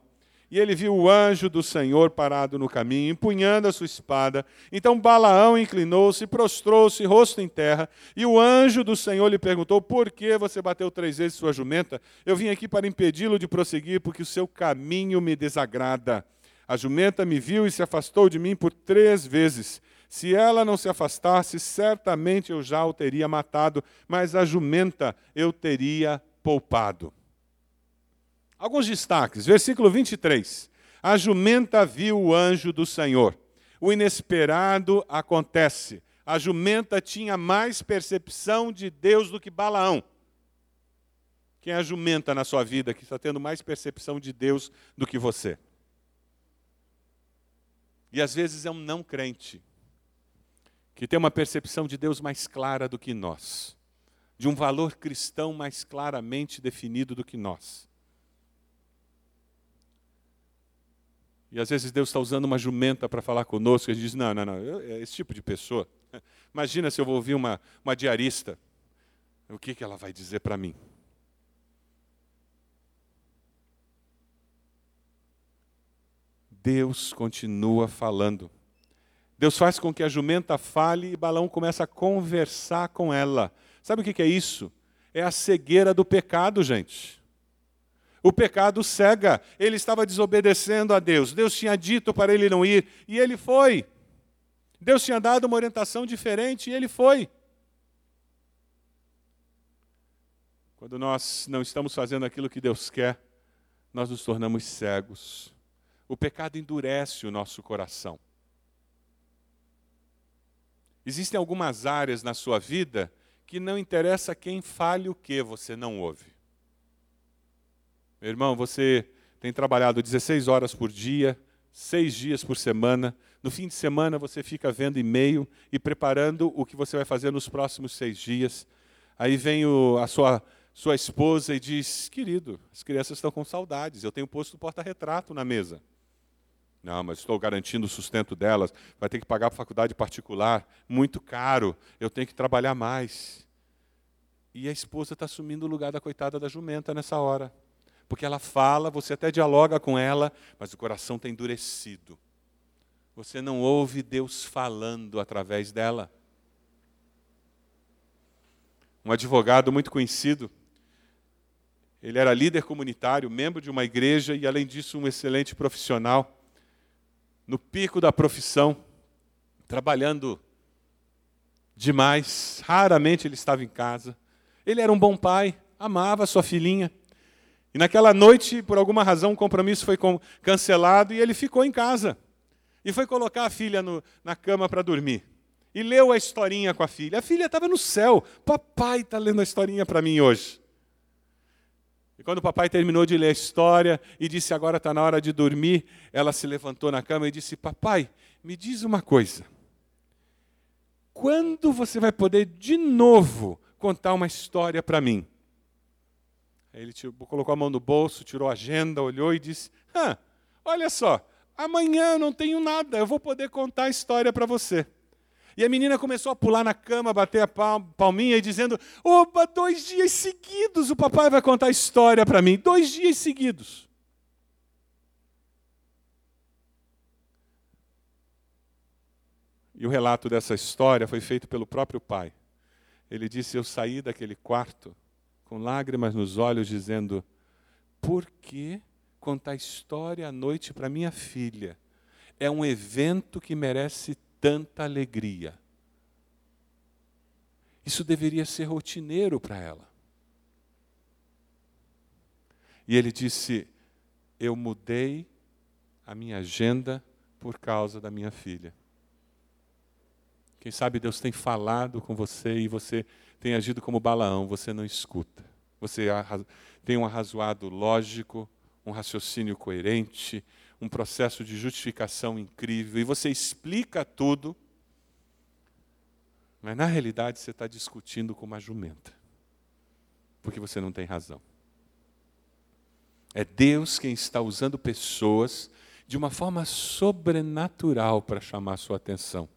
e ele viu o anjo do Senhor parado no caminho, empunhando a sua espada. Então Balaão inclinou-se, prostrou-se, rosto em terra, e o anjo do Senhor lhe perguntou: Por que você bateu três vezes sua jumenta? Eu vim aqui para impedi-lo de prosseguir, porque o seu caminho me desagrada. A jumenta me viu e se afastou de mim por três vezes. Se ela não se afastasse, certamente eu já o teria matado, mas a jumenta eu teria poupado. Alguns destaques. Versículo 23. A jumenta viu o anjo do Senhor. O inesperado acontece. A jumenta tinha mais percepção de Deus do que Balaão. Quem é a jumenta na sua vida que está tendo mais percepção de Deus do que você? E às vezes é um não crente que tem uma percepção de Deus mais clara do que nós, de um valor cristão mais claramente definido do que nós. E às vezes Deus está usando uma jumenta para falar conosco, e a gente diz: não, não, não, é esse tipo de pessoa. (laughs) Imagina se eu vou ouvir uma, uma diarista, o que, que ela vai dizer para mim? Deus continua falando. Deus faz com que a jumenta fale e Balão começa a conversar com ela. Sabe o que é isso? É a cegueira do pecado, gente. O pecado cega. Ele estava desobedecendo a Deus. Deus tinha dito para ele não ir e ele foi. Deus tinha dado uma orientação diferente e ele foi. Quando nós não estamos fazendo aquilo que Deus quer, nós nos tornamos cegos. O pecado endurece o nosso coração. Existem algumas áreas na sua vida que não interessa quem fale o que, você não ouve. Meu irmão, você tem trabalhado 16 horas por dia, seis dias por semana. No fim de semana você fica vendo e-mail e preparando o que você vai fazer nos próximos seis dias. Aí vem o, a sua, sua esposa e diz: Querido, as crianças estão com saudades, eu tenho posto porta-retrato na mesa. Não, mas estou garantindo o sustento delas. Vai ter que pagar faculdade particular, muito caro. Eu tenho que trabalhar mais. E a esposa está assumindo o lugar da coitada da jumenta nessa hora porque ela fala, você até dialoga com ela, mas o coração está endurecido. Você não ouve Deus falando através dela. Um advogado muito conhecido, ele era líder comunitário, membro de uma igreja e, além disso, um excelente profissional. No pico da profissão, trabalhando demais, raramente ele estava em casa. Ele era um bom pai, amava sua filhinha. E naquela noite, por alguma razão, o compromisso foi cancelado e ele ficou em casa. E foi colocar a filha no, na cama para dormir. E leu a historinha com a filha. A filha estava no céu. Papai está lendo a historinha para mim hoje. E quando o papai terminou de ler a história e disse agora está na hora de dormir, ela se levantou na cama e disse: Papai, me diz uma coisa. Quando você vai poder de novo contar uma história para mim? Ele tipo, colocou a mão no bolso, tirou a agenda, olhou e disse: Olha só, amanhã eu não tenho nada, eu vou poder contar a história para você. E a menina começou a pular na cama, bater a palminha e dizendo: Opa, dois dias seguidos o papai vai contar a história para mim. Dois dias seguidos. E o relato dessa história foi feito pelo próprio pai. Ele disse: Eu saí daquele quarto com lágrimas nos olhos, dizendo: Por que contar história à noite para minha filha? É um evento que merece tanta alegria. Isso deveria ser rotineiro para ela. E ele disse: Eu mudei a minha agenda por causa da minha filha. Quem sabe Deus tem falado com você e você tem agido como Balaão, você não escuta. Você tem um arrazoado lógico, um raciocínio coerente, um processo de justificação incrível e você explica tudo, mas na realidade você está discutindo com uma jumenta, porque você não tem razão. É Deus quem está usando pessoas de uma forma sobrenatural para chamar sua atenção.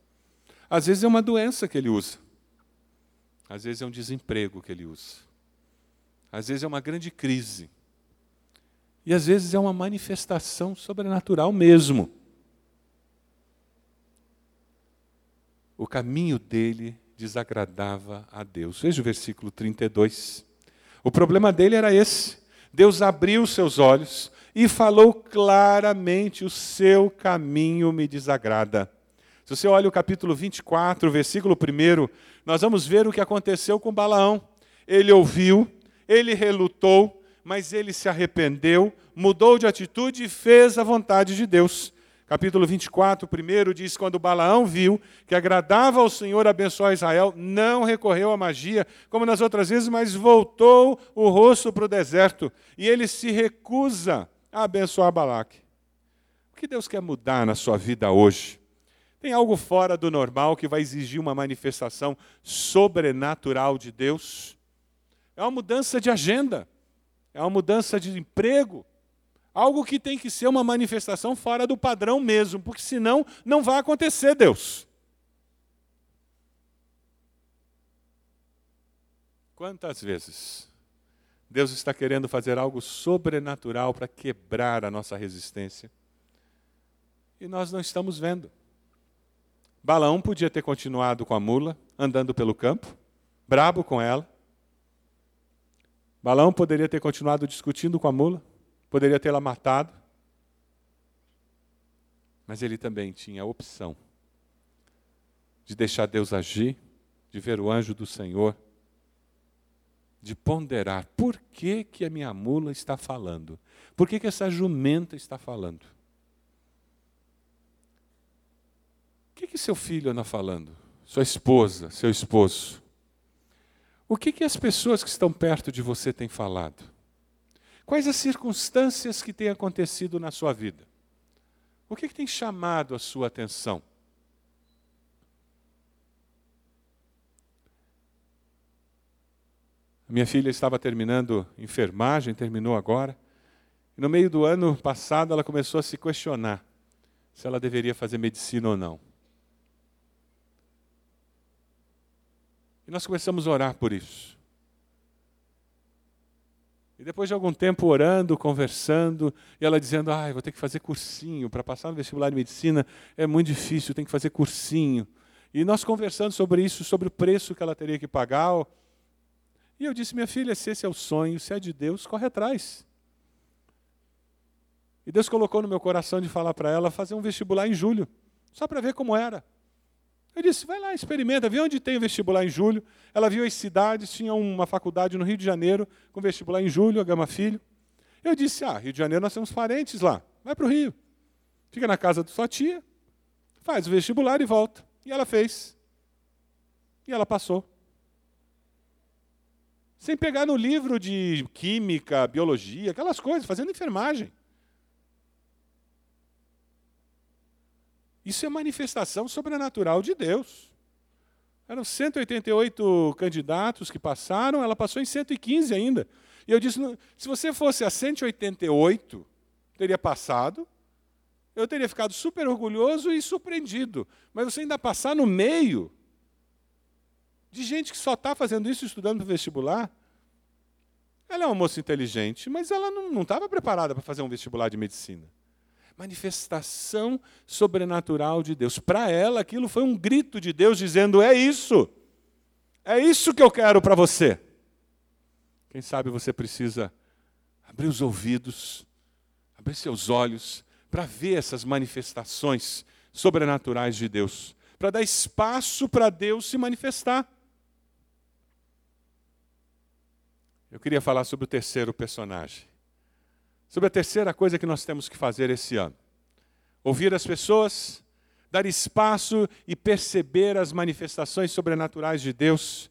Às vezes é uma doença que ele usa, às vezes é um desemprego que ele usa, às vezes é uma grande crise, e às vezes é uma manifestação sobrenatural mesmo. O caminho dele desagradava a Deus. Veja o versículo 32. O problema dele era esse. Deus abriu seus olhos e falou claramente: O seu caminho me desagrada. Se você olha o capítulo 24, versículo 1, nós vamos ver o que aconteceu com Balaão. Ele ouviu, ele relutou, mas ele se arrependeu, mudou de atitude e fez a vontade de Deus. Capítulo 24, primeiro diz: Quando Balaão viu que agradava ao Senhor abençoar Israel, não recorreu à magia, como nas outras vezes, mas voltou o rosto para o deserto. E ele se recusa a abençoar Balaque. O que Deus quer mudar na sua vida hoje? Tem algo fora do normal que vai exigir uma manifestação sobrenatural de Deus? É uma mudança de agenda é uma mudança de emprego, algo que tem que ser uma manifestação fora do padrão mesmo, porque senão não vai acontecer, Deus. Quantas vezes Deus está querendo fazer algo sobrenatural para quebrar a nossa resistência e nós não estamos vendo? Balaão podia ter continuado com a mula, andando pelo campo, brabo com ela, Balão poderia ter continuado discutindo com a mula, poderia tê-la matado, mas ele também tinha a opção de deixar Deus agir, de ver o anjo do Senhor, de ponderar por que, que a minha mula está falando, por que, que essa jumenta está falando. O que, que seu filho anda falando? Sua esposa, seu esposo? O que, que as pessoas que estão perto de você têm falado? Quais as circunstâncias que têm acontecido na sua vida? O que, que tem chamado a sua atenção? Minha filha estava terminando enfermagem, terminou agora. E no meio do ano passado ela começou a se questionar se ela deveria fazer medicina ou não. E nós começamos a orar por isso. E depois de algum tempo orando, conversando, e ela dizendo: ah, vou ter que fazer cursinho, para passar no vestibular de medicina é muito difícil, tem que fazer cursinho. E nós conversando sobre isso, sobre o preço que ela teria que pagar. E eu disse: minha filha, se esse é o sonho, se é de Deus, corre atrás. E Deus colocou no meu coração de falar para ela fazer um vestibular em julho, só para ver como era. Eu disse, vai lá, experimenta, vê onde tem o vestibular em julho. Ela viu as cidades, tinha uma faculdade no Rio de Janeiro com vestibular em julho, a Gama Filho. Eu disse, ah, Rio de Janeiro nós temos parentes lá, vai para o Rio. Fica na casa da sua tia, faz o vestibular e volta. E ela fez. E ela passou. Sem pegar no livro de química, biologia, aquelas coisas, fazendo enfermagem. Isso é manifestação sobrenatural de Deus. Eram 188 candidatos que passaram, ela passou em 115 ainda. E eu disse: se você fosse a 188, teria passado, eu teria ficado super orgulhoso e surpreendido. Mas você ainda passar no meio de gente que só está fazendo isso estudando para vestibular. Ela é uma moça inteligente, mas ela não estava preparada para fazer um vestibular de medicina manifestação sobrenatural de Deus. Para ela, aquilo foi um grito de Deus dizendo: é isso, é isso que eu quero para você. Quem sabe você precisa abrir os ouvidos, abrir seus olhos, para ver essas manifestações sobrenaturais de Deus, para dar espaço para Deus se manifestar. Eu queria falar sobre o terceiro personagem sobre a terceira coisa que nós temos que fazer esse ano: ouvir as pessoas, dar espaço e perceber as manifestações sobrenaturais de Deus,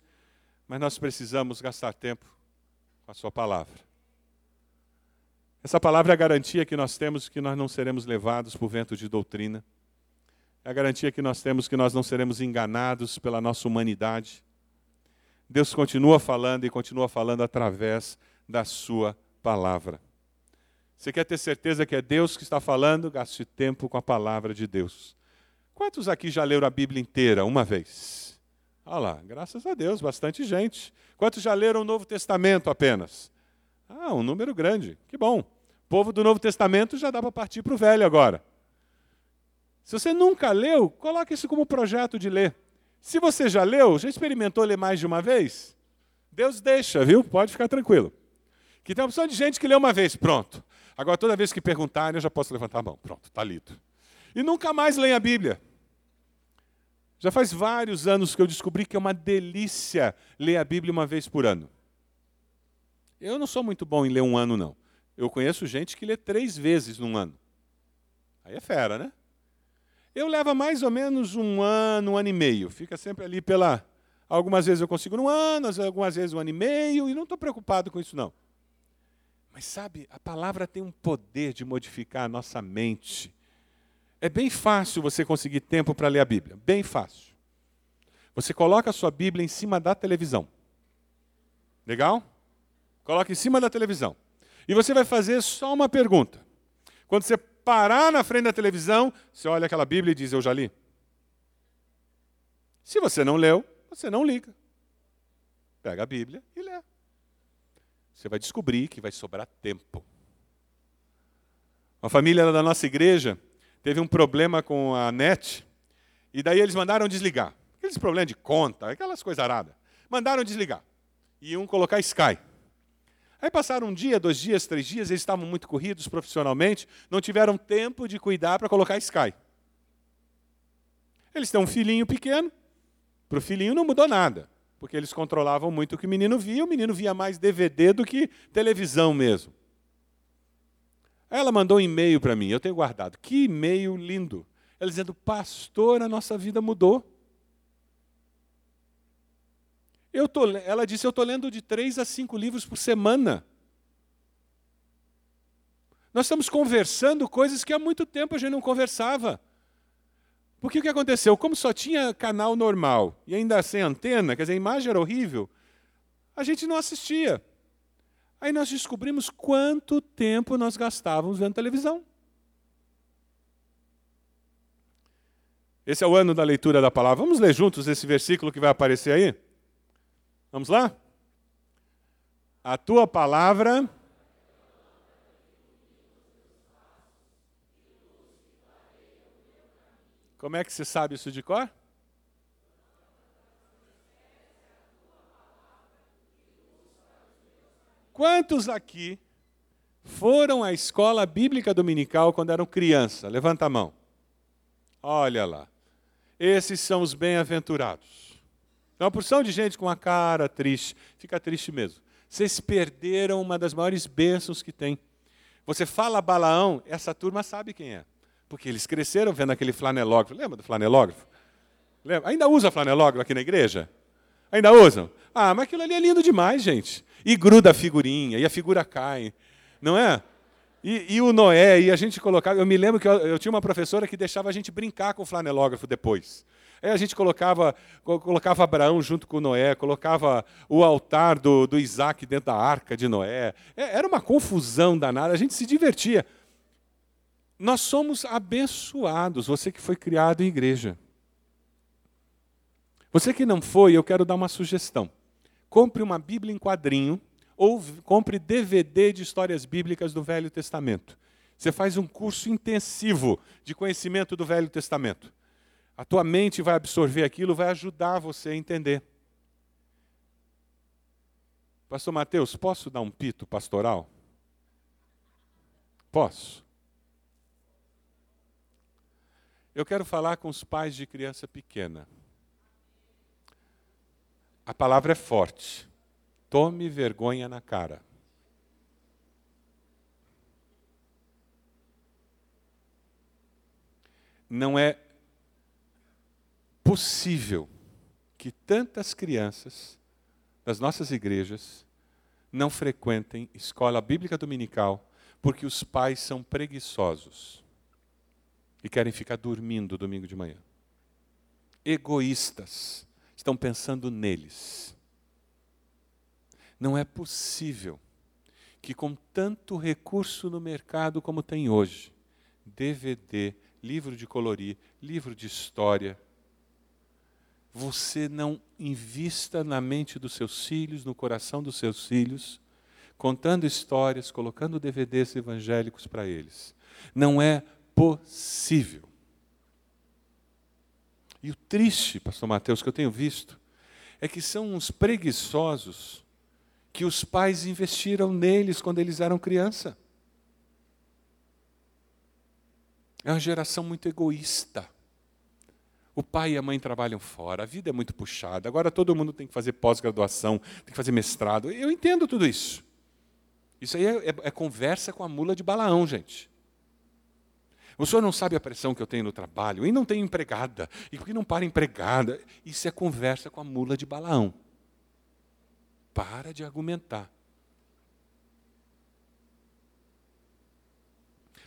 mas nós precisamos gastar tempo com a Sua palavra. Essa palavra é a garantia que nós temos que nós não seremos levados por vento de doutrina. É a garantia que nós temos que nós não seremos enganados pela nossa humanidade. Deus continua falando e continua falando através da sua palavra. Você quer ter certeza que é Deus que está falando? Gaste tempo com a palavra de Deus. Quantos aqui já leram a Bíblia inteira uma vez? Olha lá, graças a Deus, bastante gente. Quantos já leram o Novo Testamento apenas? Ah, um número grande. Que bom. O povo do Novo Testamento já dá para partir para o velho agora. Se você nunca leu, coloque isso como projeto de ler. Se você já leu, já experimentou ler mais de uma vez? Deus deixa, viu? Pode ficar tranquilo. Que tem uma opção de gente que lê uma vez, pronto. Agora, toda vez que perguntarem, eu já posso levantar a mão. Pronto, está lido. E nunca mais leem a Bíblia. Já faz vários anos que eu descobri que é uma delícia ler a Bíblia uma vez por ano. Eu não sou muito bom em ler um ano, não. Eu conheço gente que lê três vezes num ano. Aí é fera, né? Eu levo mais ou menos um ano, um ano e meio. Fica sempre ali pela. Algumas vezes eu consigo num ano, algumas vezes um ano e meio, e não estou preocupado com isso, não. Mas sabe, a palavra tem um poder de modificar a nossa mente. É bem fácil você conseguir tempo para ler a Bíblia. Bem fácil. Você coloca a sua Bíblia em cima da televisão. Legal? Coloca em cima da televisão. E você vai fazer só uma pergunta. Quando você parar na frente da televisão, você olha aquela Bíblia e diz: Eu já li. Se você não leu, você não liga. Pega a Bíblia. Você vai descobrir que vai sobrar tempo. Uma família da nossa igreja teve um problema com a net, e daí eles mandaram desligar. Aqueles problemas de conta, aquelas coisas aradas. Mandaram desligar. E iam colocar Sky. Aí passaram um dia, dois dias, três dias, eles estavam muito corridos profissionalmente, não tiveram tempo de cuidar para colocar Sky. Eles têm um filhinho pequeno, para o filhinho não mudou nada, porque eles controlavam muito o que o menino via, o menino via mais DVD do que televisão mesmo. Aí ela mandou um e-mail para mim, eu tenho guardado. Que e-mail lindo. Ela dizendo: Pastor, a nossa vida mudou. Eu tô, ela disse: Eu estou lendo de três a cinco livros por semana. Nós estamos conversando coisas que há muito tempo a gente não conversava. Porque o que aconteceu? Como só tinha canal normal e ainda sem antena, quer dizer, a imagem era horrível, a gente não assistia. Aí nós descobrimos quanto tempo nós gastávamos vendo televisão. Esse é o ano da leitura da palavra. Vamos ler juntos esse versículo que vai aparecer aí? Vamos lá? A tua palavra. Como é que você sabe isso de cor? Quantos aqui foram à escola bíblica dominical quando eram criança? Levanta a mão. Olha lá. Esses são os bem-aventurados. É uma porção de gente com a cara triste. Fica triste mesmo. Vocês perderam uma das maiores bênçãos que tem. Você fala Balaão, essa turma sabe quem é. Porque eles cresceram vendo aquele flanelógrafo. Lembra do flanelógrafo? Lembra? Ainda usa flanelógrafo aqui na igreja? Ainda usam? Ah, mas aquilo ali é lindo demais, gente. E gruda a figurinha, e a figura cai, não é? E, e o Noé, e a gente colocava. Eu me lembro que eu, eu, tinha uma professora que deixava a gente brincar com o flanelógrafo depois. Aí a gente colocava, colocava Abraão junto com Noé, colocava o altar do, do Isaac dentro da arca de Noé. É, era uma confusão danada, a gente se divertia. Nós somos abençoados, você que foi criado em igreja. Você que não foi, eu quero dar uma sugestão compre uma Bíblia em quadrinho ou compre DVD de histórias bíblicas do Velho Testamento. Você faz um curso intensivo de conhecimento do Velho Testamento. A tua mente vai absorver aquilo, vai ajudar você a entender. Pastor Mateus, posso dar um pito pastoral? Posso. Eu quero falar com os pais de criança pequena. A palavra é forte. Tome vergonha na cara. Não é possível que tantas crianças das nossas igrejas não frequentem escola bíblica dominical, Porque os pais são preguiçosos e querem ficar dormindo domingo de manhã. Egoístas, estão pensando neles. Não é possível que, com tanto recurso no mercado como tem hoje, DVD, livro de colorir, livro de história, você não invista na mente dos seus filhos, no coração dos seus filhos, contando histórias, colocando DVDs evangélicos para eles. Não é possível. E o triste, pastor Mateus, que eu tenho visto, é que são uns preguiçosos que os pais investiram neles quando eles eram criança. É uma geração muito egoísta. O pai e a mãe trabalham fora, a vida é muito puxada. Agora todo mundo tem que fazer pós-graduação, tem que fazer mestrado. Eu entendo tudo isso. Isso aí é, é, é, conversa com a mula de Balaão, gente. O senhor não sabe a pressão que eu tenho no trabalho, e não tenho empregada, e por que não para empregada? Isso é conversa com a mula de Balaão. Para de argumentar.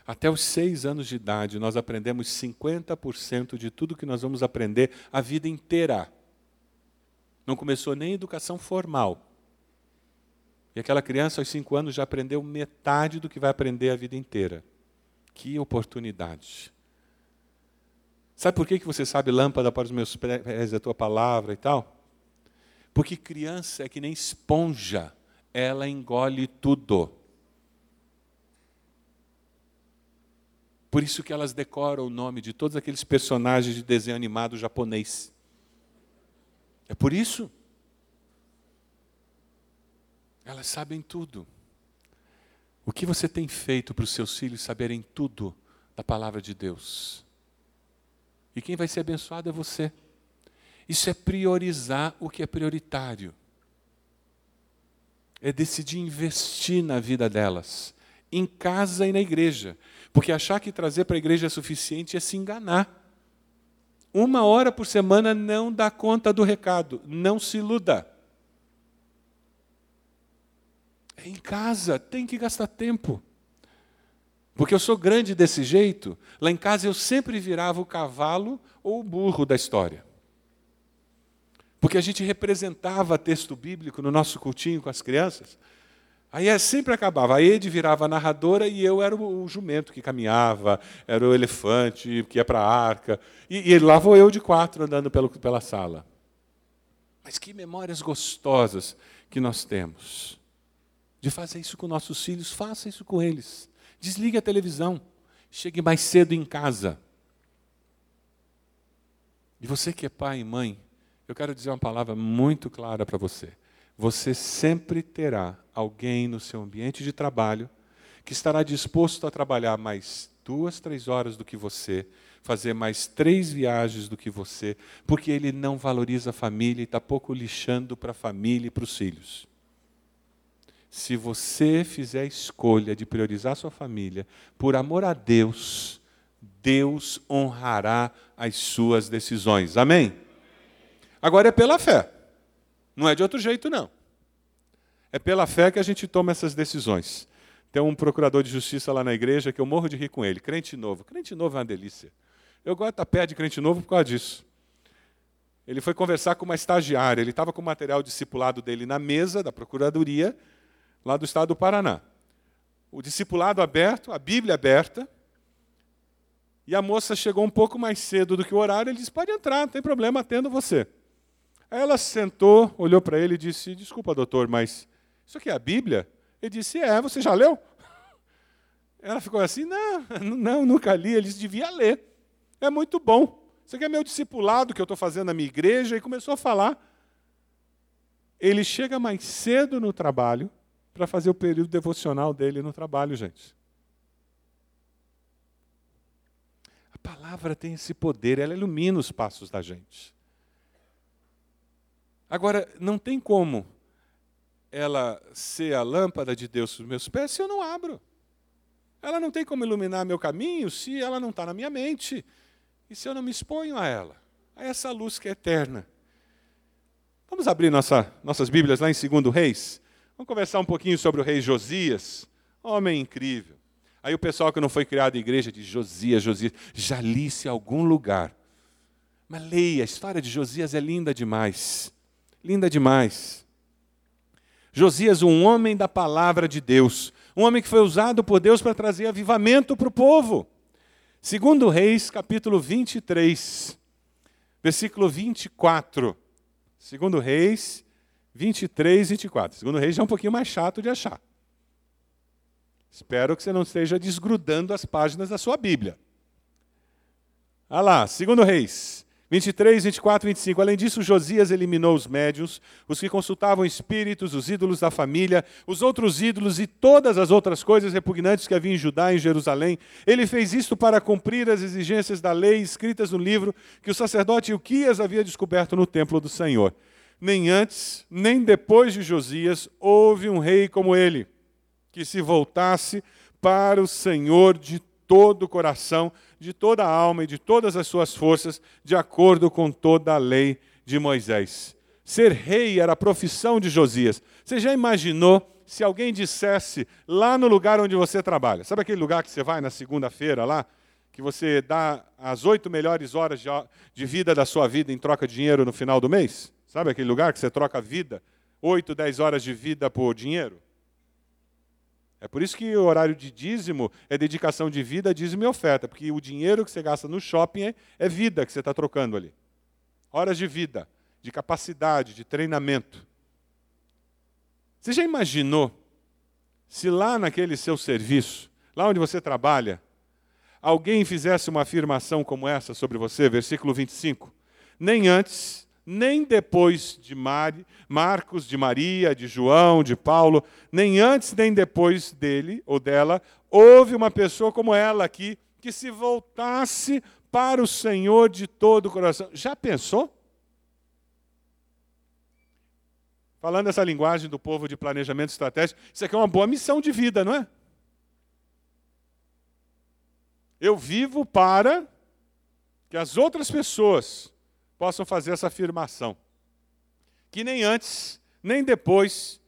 Até os seis anos de idade, nós aprendemos 50% de tudo que nós vamos aprender a vida inteira. Não começou nem educação formal. E aquela criança, aos cinco anos, já aprendeu metade do que vai aprender a vida inteira. Que oportunidade. Sabe por que você sabe lâmpada para os meus pés, a tua palavra e tal? Porque criança é que nem esponja, ela engole tudo. Por isso que elas decoram o nome de todos aqueles personagens de desenho animado japonês. É por isso. Elas sabem tudo. O que você tem feito para os seus filhos saberem tudo da palavra de Deus? E quem vai ser abençoado é você. Isso é priorizar o que é prioritário. É decidir investir na vida delas, em casa e na igreja. Porque achar que trazer para a igreja é suficiente é se enganar. Uma hora por semana não dá conta do recado, não se iluda. É em casa, tem que gastar tempo. Porque eu sou grande desse jeito, lá em casa eu sempre virava o cavalo ou o burro da história. Porque a gente representava texto bíblico no nosso cultinho com as crianças. Aí é, sempre acabava. A Ed virava a narradora e eu era o, jumento que caminhava, era o elefante que ia para a arca. E, e lá vou eu de quatro andando pelo, pela sala. Mas que memórias gostosas que nós temos de fazer isso com nossos filhos. Faça isso com eles. Desligue a televisão. Chegue mais cedo em casa. E você que é pai e mãe, eu quero dizer uma palavra muito clara para você você sempre terá alguém no seu ambiente de trabalho que estará disposto a trabalhar mais duas, três horas do que você, fazer mais três viagens do que você, porque ele não valoriza a família e está pouco lixando para a família e para os filhos. Se você fizer a escolha de priorizar sua família, por amor a Deus, Deus honrará as suas decisões. Amém? Agora é pela fé. Não é de outro jeito, não. É pela fé que a gente toma essas decisões. Tem um procurador de justiça lá na igreja que eu morro de rir com ele, crente novo. Crente novo é uma delícia. Eu gosto da pé de crente novo por causa disso. Ele foi conversar com uma estagiária, ele estava com o material discipulado dele na mesa da procuradoria, lá do estado do Paraná. O discipulado aberto, a Bíblia aberta, e a moça chegou um pouco mais cedo do que o horário, ele disse: pode entrar, não tem problema, atendo você. Aí ela sentou, olhou para ele e disse: Desculpa, doutor, mas isso aqui é a Bíblia? Ele disse: É, você já leu? Ela ficou assim: Não, (laughs) não, nunca li. Ele disse: Devia ler. É muito bom. Isso aqui é meu discipulado que eu estou fazendo na minha igreja. E começou a falar. Ele chega mais cedo no trabalho para fazer o período devocional dele no trabalho, gente. A palavra tem esse poder, ela ilumina os passos da gente. Agora, não tem como ela ser a lâmpada de Deus nos meus pés se eu não abro. Ela não tem como iluminar meu caminho se ela não está na minha mente e se eu não me exponho a ela, a essa luz que é eterna. Vamos abrir nossa, nossas Bíblias lá em 2 Reis? Vamos conversar um pouquinho sobre o rei Josias, homem incrível. Aí o pessoal que não foi criado em igreja diz: Josias, Josias, já li-se em algum lugar. Mas leia, a história de Josias é linda demais. Linda demais. Josias, um homem da palavra de Deus, um homem que foi usado por Deus para trazer avivamento para o povo. Segundo Reis, capítulo 23, versículo 24. Segundo Reis 23, 24. Segundo Reis já é um pouquinho mais chato de achar. Espero que você não esteja desgrudando as páginas da sua Bíblia. Olha lá, segundo Reis 23, 24, 25. Além disso, Josias eliminou os médios, os que consultavam espíritos, os ídolos da família, os outros ídolos e todas as outras coisas repugnantes que havia em Judá e em Jerusalém. Ele fez isto para cumprir as exigências da lei escritas no livro que o sacerdote Ilquias havia descoberto no templo do Senhor. Nem antes, nem depois de Josias, houve um rei como ele, que se voltasse para o Senhor de todo o coração, de toda a alma e de todas as suas forças, de acordo com toda a lei de Moisés. Ser rei era a profissão de Josias. Você já imaginou se alguém dissesse lá no lugar onde você trabalha? Sabe aquele lugar que você vai na segunda-feira lá? Que você dá as oito melhores horas de vida da sua vida em troca de dinheiro no final do mês? Sabe aquele lugar que você troca vida? Oito, dez horas de vida por dinheiro? É por isso que o horário de dízimo é dedicação de vida, dízimo e oferta, porque o dinheiro que você gasta no shopping é, é vida que você está trocando ali. Horas de vida, de capacidade, de treinamento. Você já imaginou se lá naquele seu serviço, lá onde você trabalha, alguém fizesse uma afirmação como essa sobre você, versículo 25? Nem antes nem depois de Mari, Marcos, de Maria, de João, de Paulo, nem antes nem depois dele ou dela, houve uma pessoa como ela aqui que se voltasse para o Senhor de todo o coração. Já pensou? Falando essa linguagem do povo de planejamento estratégico, isso aqui é uma boa missão de vida, não é? Eu vivo para que as outras pessoas possam fazer essa afirmação. Que nem antes, nem depois,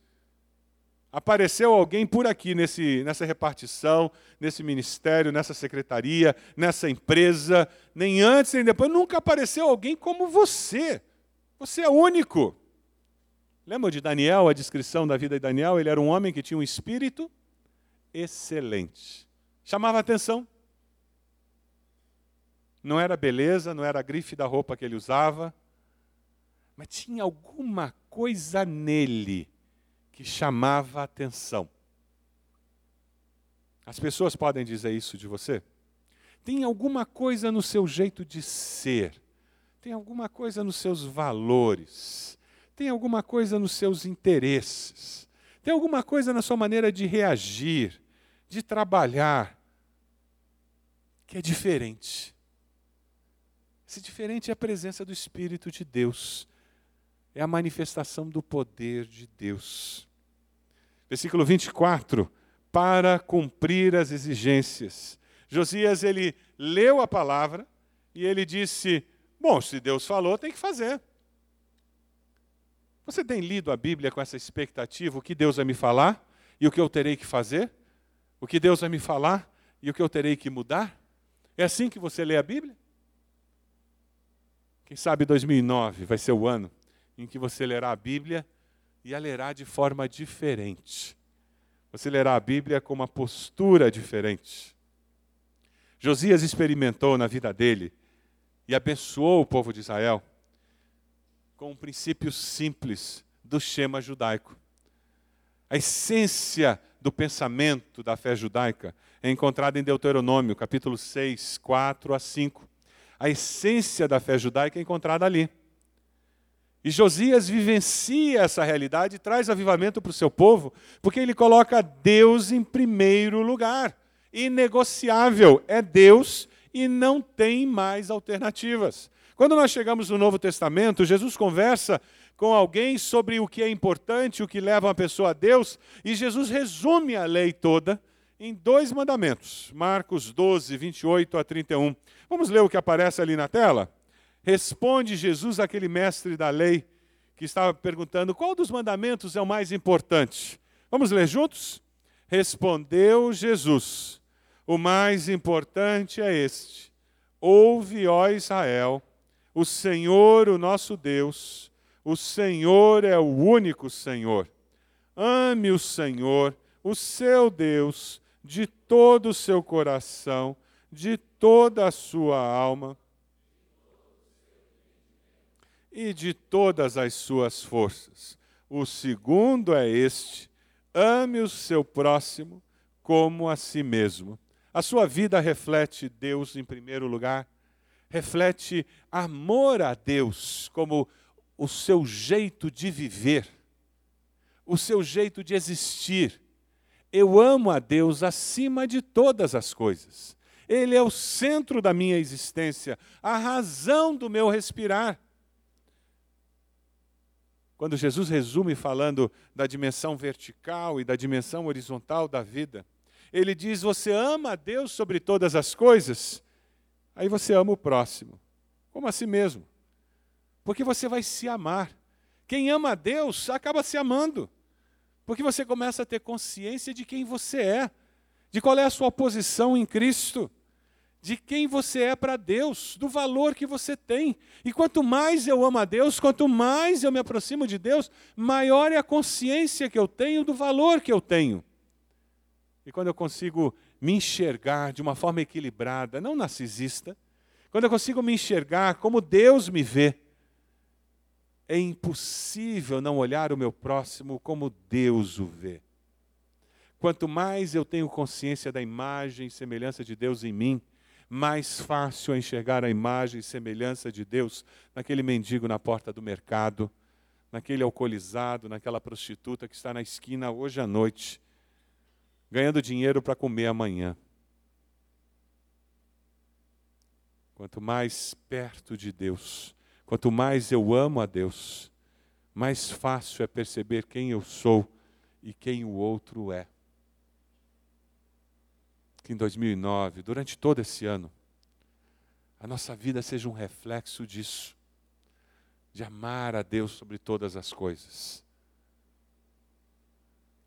apareceu alguém por aqui nesse, nessa repartição, nesse ministério, nessa secretaria, nessa empresa, nem antes nem depois, nunca apareceu alguém como você. Você é único. Lembra de Daniel, a descrição da vida de Daniel? Ele era um homem que tinha um espírito excelente. Chamava atenção. Não era beleza, não era a grife da roupa que ele usava, mas tinha alguma coisa nele que chamava a atenção. As pessoas podem dizer isso de você? Tem alguma coisa no seu jeito de ser, tem alguma coisa nos seus valores, tem alguma coisa nos seus interesses, tem alguma coisa na sua maneira de reagir, de trabalhar, que é diferente. Esse diferente é a presença do Espírito de Deus, é a manifestação do poder de Deus. Versículo 24: para cumprir as exigências. Josias ele leu a palavra e ele disse: Bom, se Deus falou, tem que fazer. Você tem lido a Bíblia com essa expectativa, o que Deus vai me falar e o que eu terei que fazer? O que Deus vai me falar e o que eu terei que mudar? É assim que você lê a Bíblia? Quem sabe 2009 vai ser o ano em que você lerá a Bíblia e a lerá de forma diferente. Você lerá a Bíblia com uma postura diferente. Josias experimentou na vida dele e abençoou o povo de Israel com um princípio simples do Shema judaico. A essência do pensamento da fé judaica é encontrada em Deuteronômio, capítulo 6, 4 a 5 a essência da fé judaica é encontrada ali. E Josias vivencia essa realidade e traz avivamento para o seu povo, porque ele coloca Deus em primeiro lugar. Inegociável é Deus e não tem mais alternativas. Quando nós chegamos no Novo Testamento, Jesus conversa com alguém sobre o que é importante, o que leva uma pessoa a Deus, e Jesus resume a lei toda em dois mandamentos, Marcos 12, 28 a 31. Vamos ler o que aparece ali na tela? Responde Jesus àquele mestre da lei que estava perguntando qual dos mandamentos é o mais importante. Vamos ler juntos? Respondeu Jesus: O mais importante é este: Ouve, ó Israel, o Senhor, o nosso Deus, o Senhor é o único Senhor. Ame o Senhor, o seu Deus, de todo o seu coração, de toda a sua alma e de todas as suas forças. O segundo é este: ame o seu próximo como a si mesmo. A sua vida reflete Deus em primeiro lugar, reflete amor a Deus como o seu jeito de viver, o seu jeito de existir. Eu amo a Deus acima de todas as coisas. Ele é o centro da minha existência, a razão do meu respirar. Quando Jesus resume falando da dimensão vertical e da dimensão horizontal da vida, ele diz: Você ama a Deus sobre todas as coisas, aí você ama o próximo, como a si mesmo. Porque você vai se amar. Quem ama a Deus acaba se amando. Porque você começa a ter consciência de quem você é, de qual é a sua posição em Cristo, de quem você é para Deus, do valor que você tem. E quanto mais eu amo a Deus, quanto mais eu me aproximo de Deus, maior é a consciência que eu tenho do valor que eu tenho. E quando eu consigo me enxergar de uma forma equilibrada, não narcisista, quando eu consigo me enxergar como Deus me vê, é impossível não olhar o meu próximo como Deus o vê. Quanto mais eu tenho consciência da imagem e semelhança de Deus em mim, mais fácil é enxergar a imagem e semelhança de Deus naquele mendigo na porta do mercado, naquele alcoolizado, naquela prostituta que está na esquina hoje à noite, ganhando dinheiro para comer amanhã. Quanto mais perto de Deus, quanto mais eu amo a Deus, mais fácil é perceber quem eu sou e quem o outro é. Que em 2009, durante todo esse ano, a nossa vida seja um reflexo disso, de amar a Deus sobre todas as coisas.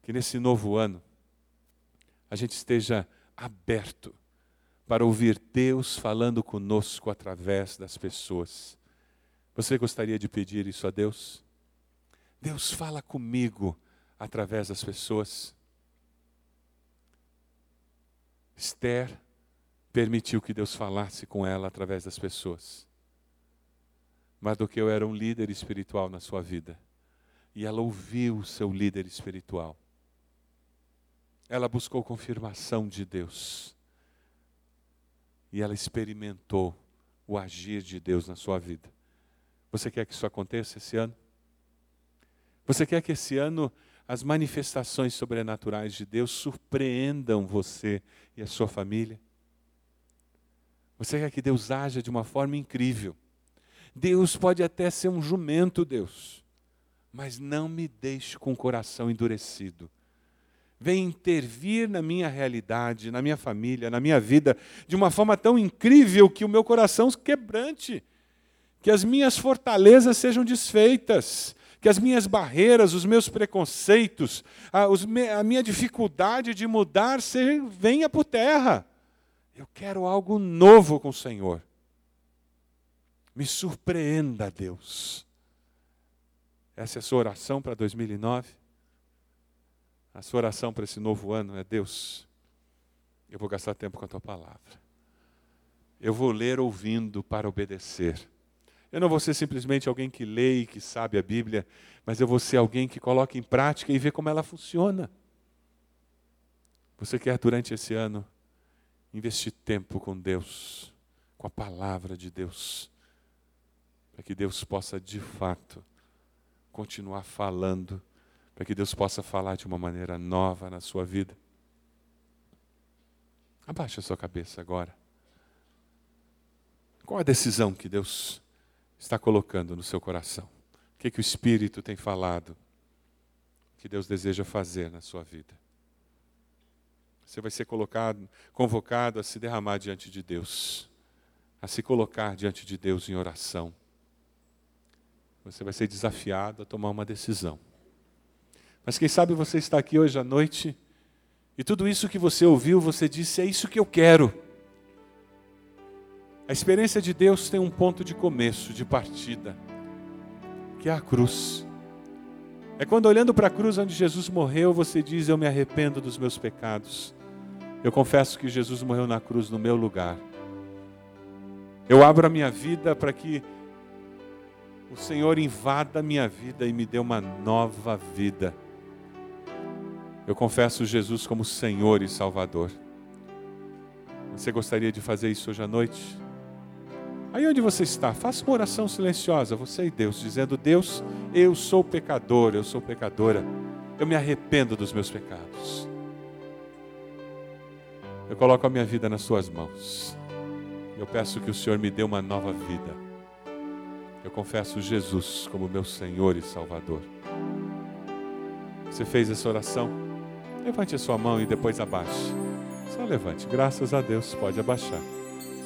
Que nesse novo ano, a gente esteja aberto para ouvir Deus falando conosco através das pessoas. Você gostaria de pedir isso a Deus? Deus fala comigo através das pessoas. Esther permitiu que Deus falasse com ela através das pessoas. Mas do que eu era um líder espiritual na sua vida. E ela ouviu o seu líder espiritual ela buscou confirmação de Deus. E ela experimentou o agir de Deus na sua vida. Você quer que isso aconteça esse ano? Você quer que esse ano as manifestações sobrenaturais de Deus surpreendam você e a sua família? Você quer que Deus haja de uma forma incrível? Deus pode até ser um jumento, Deus, mas não me deixe com o coração endurecido vem intervir na minha realidade, na minha família, na minha vida, de uma forma tão incrível que o meu coração se quebrante, que as minhas fortalezas sejam desfeitas, que as minhas barreiras, os meus preconceitos, a, a minha dificuldade de mudar se, venha por terra. Eu quero algo novo com o Senhor. Me surpreenda, Deus. Essa é a sua oração para 2009? A sua oração para esse novo ano é: Deus, eu vou gastar tempo com a tua palavra. Eu vou ler ouvindo para obedecer. Eu não vou ser simplesmente alguém que lê e que sabe a Bíblia, mas eu vou ser alguém que coloca em prática e vê como ela funciona. Você quer, durante esse ano, investir tempo com Deus, com a palavra de Deus, para que Deus possa, de fato, continuar falando para que Deus possa falar de uma maneira nova na sua vida. Abaixe a sua cabeça agora. Qual a decisão que Deus está colocando no seu coração? O que, que o Espírito tem falado? Que Deus deseja fazer na sua vida? Você vai ser colocado, convocado a se derramar diante de Deus, a se colocar diante de Deus em oração. Você vai ser desafiado a tomar uma decisão. Mas quem sabe você está aqui hoje à noite E tudo isso que você ouviu, você disse: é isso que eu quero. A experiência de Deus tem um ponto de começo, de partida, que é a cruz. É quando olhando para a cruz onde Jesus morreu, você diz: Eu me arrependo dos meus pecados. Eu confesso que Jesus morreu na cruz no meu lugar. Eu abro a minha vida para que o Senhor invada a minha vida e me dê uma nova vida. Eu confesso Jesus como Senhor e Salvador. Você gostaria de fazer isso hoje à noite? Aí onde você está, faça uma oração silenciosa, você e Deus, dizendo: Deus, eu sou pecador, eu sou pecadora, eu me arrependo dos meus pecados. Eu coloco a minha vida nas Suas mãos. Eu peço que o Senhor me dê uma nova vida. Eu confesso Jesus como meu Senhor e Salvador. Você fez essa oração? Levante a sua mão e depois abaixe. Só levante, graças a Deus, pode abaixar.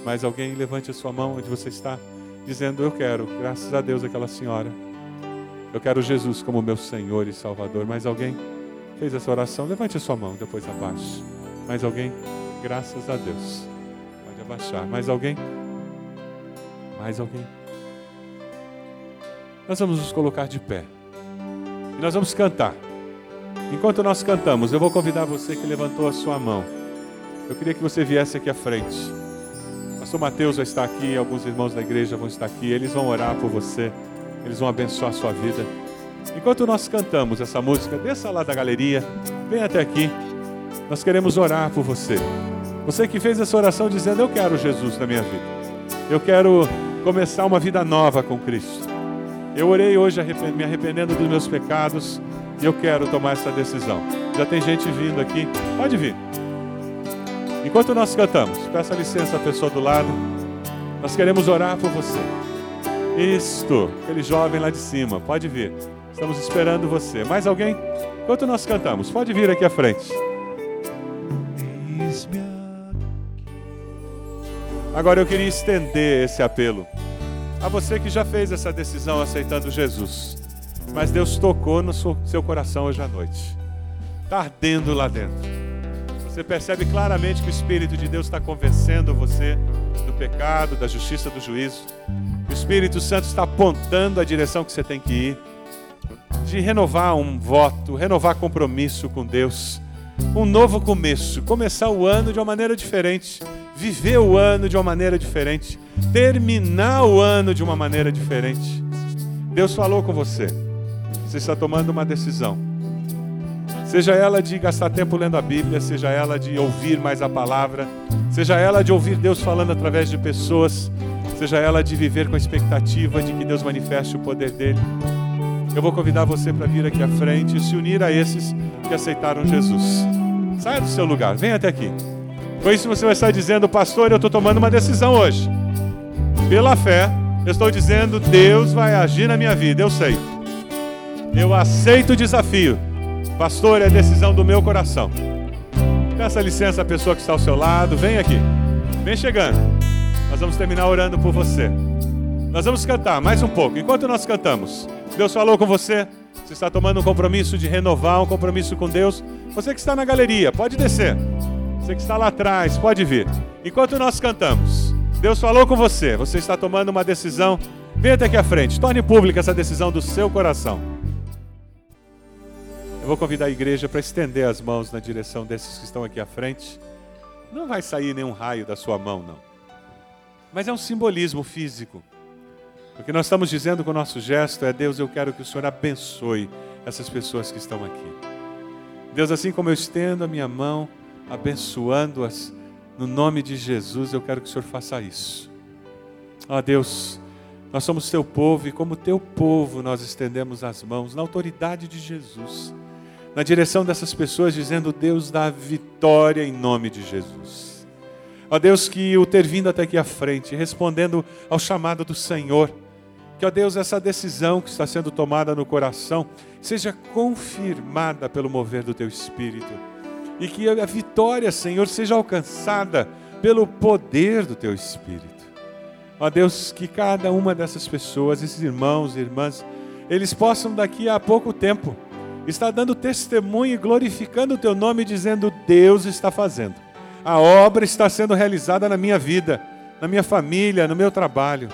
Mais alguém levante a sua mão onde você está, dizendo: Eu quero, graças a Deus, aquela senhora. Eu quero Jesus como meu Senhor e Salvador. Mais alguém fez essa oração? Levante a sua mão, depois abaixe. Mais alguém? Graças a Deus. Pode abaixar. Mais alguém? Mais alguém? Nós vamos nos colocar de pé. E nós vamos cantar. Enquanto nós cantamos, eu vou convidar você que levantou a sua mão. Eu queria que você viesse aqui à frente pastor Mateus vai estar aqui, alguns irmãos da igreja vão estar aqui, eles vão orar por você, eles vão abençoar a sua vida. Enquanto nós cantamos essa música, desça lá da galeria, vem até aqui. Nós queremos orar por você. Você que fez essa oração dizendo: Eu quero Jesus na minha vida. Eu quero começar uma vida nova com Cristo. Eu orei hoje me arrependendo dos meus pecados e eu quero tomar essa decisão. Já tem gente vindo aqui. Pode vir. Enquanto nós cantamos, peça licença pessoa do lado. Nós queremos orar por você. Isto, aquele jovem lá de cima, pode vir. Estamos esperando você. Mais alguém? Enquanto nós cantamos, pode vir aqui à frente. Agora eu queria estender esse apelo a você que já fez essa decisão aceitando Jesus, mas Deus tocou no seu coração hoje à noite. Está ardendo lá dentro. Você percebe claramente que o Espírito de Deus está convencendo você do pecado, da justiça, do juízo. O Espírito Santo está apontando a direção que você tem que ir. De renovar um voto, renovar compromisso com Deus. Um novo começo. Começar o ano de uma maneira diferente. Viver o ano de uma maneira diferente. Terminar o ano de uma maneira diferente. Deus falou com você. Você está tomando uma decisão Seja ela de gastar tempo lendo a Bíblia, seja ela de ouvir mais a palavra, seja ela de ouvir Deus falando através de pessoas, seja ela de viver com a expectativa de que Deus manifeste o poder dele. Eu vou convidar você para vir aqui à frente e se unir a esses que aceitaram Jesus. Saia do seu lugar, venha até aqui. Com isso você vai estar dizendo, pastor, eu estou tomando uma decisão hoje. Pela fé, eu estou dizendo, Deus vai agir na minha vida, eu sei. Eu aceito o desafio Pastor, é decisão do meu coração. Peça licença à pessoa que está ao seu lado. Vem aqui. Vem chegando. Nós vamos terminar orando por você. Nós vamos cantar mais um pouco. Enquanto nós cantamos, Deus falou com você. Você está tomando um compromisso de renovar um compromisso com Deus. Você que está na galeria, pode descer. Você que está lá atrás, pode vir. Enquanto nós cantamos, Deus falou com você. Você está tomando uma decisão. Venha até aqui à frente. Torne pública essa decisão do seu coração. Eu vou convidar a igreja para estender as mãos na direção desses que estão aqui à frente. Não vai sair nenhum raio da sua mão, não. Mas é um simbolismo físico. O que nós estamos dizendo com o nosso gesto é: Deus, eu quero que o Senhor abençoe essas pessoas que estão aqui. Deus, assim como eu estendo a minha mão, abençoando-as, no nome de Jesus, eu quero que o Senhor faça isso. Ó Deus, nós somos teu povo e, como teu povo, nós estendemos as mãos na autoridade de Jesus na direção dessas pessoas, dizendo: Deus dá vitória em nome de Jesus. Ó Deus, que o ter vindo até aqui à frente, respondendo ao chamado do Senhor, que, ó Deus, essa decisão que está sendo tomada no coração seja confirmada pelo mover do teu Espírito. E que a vitória, Senhor, seja alcançada pelo poder do teu Espírito. Ó Deus, que cada uma dessas pessoas, esses irmãos e irmãs, eles possam daqui a pouco tempo está dando testemunho e glorificando o teu nome, dizendo: Deus está fazendo. A obra está sendo realizada na minha vida, na minha família, no meu trabalho.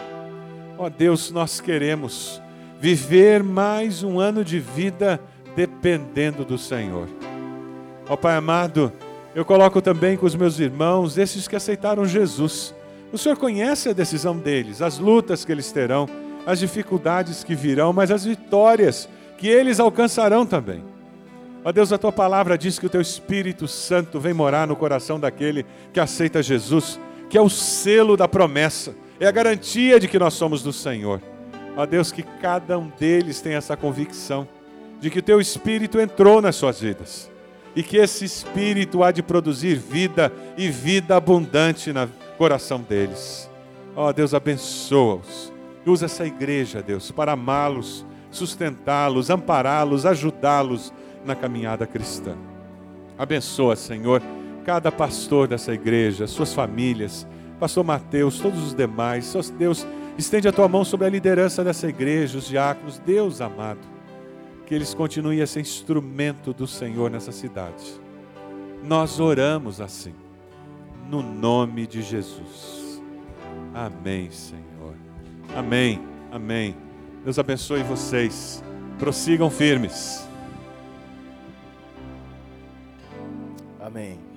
Ó oh, Deus, nós queremos viver mais um ano de vida dependendo do Senhor. Ó oh, Pai amado, eu coloco também com os meus irmãos, esses que aceitaram Jesus. O Senhor conhece a decisão deles, as lutas que eles terão, as dificuldades que virão, mas as vitórias que eles alcançarão também. Ó Deus, a tua palavra diz que o teu Espírito Santo vem morar no coração daquele que aceita Jesus, que é o selo da promessa, é a garantia de que nós somos do Senhor. Ó Deus, que cada um deles tenha essa convicção de que o teu Espírito entrou nas suas vidas e que esse Espírito há de produzir vida e vida abundante no coração deles. Ó Deus, abençoa-os. Usa essa igreja, Deus, para amá-los sustentá-los, ampará-los, ajudá-los na caminhada cristã. Abençoa, Senhor, cada pastor dessa igreja, suas famílias, pastor Mateus, todos os demais. Deus, estende a tua mão sobre a liderança dessa igreja, os diáconos, Deus amado, que eles continuem a ser instrumento do Senhor nessa cidade. Nós oramos assim, no nome de Jesus. Amém, Senhor. Amém. Amém. Deus abençoe vocês. Prossigam firmes. Amém.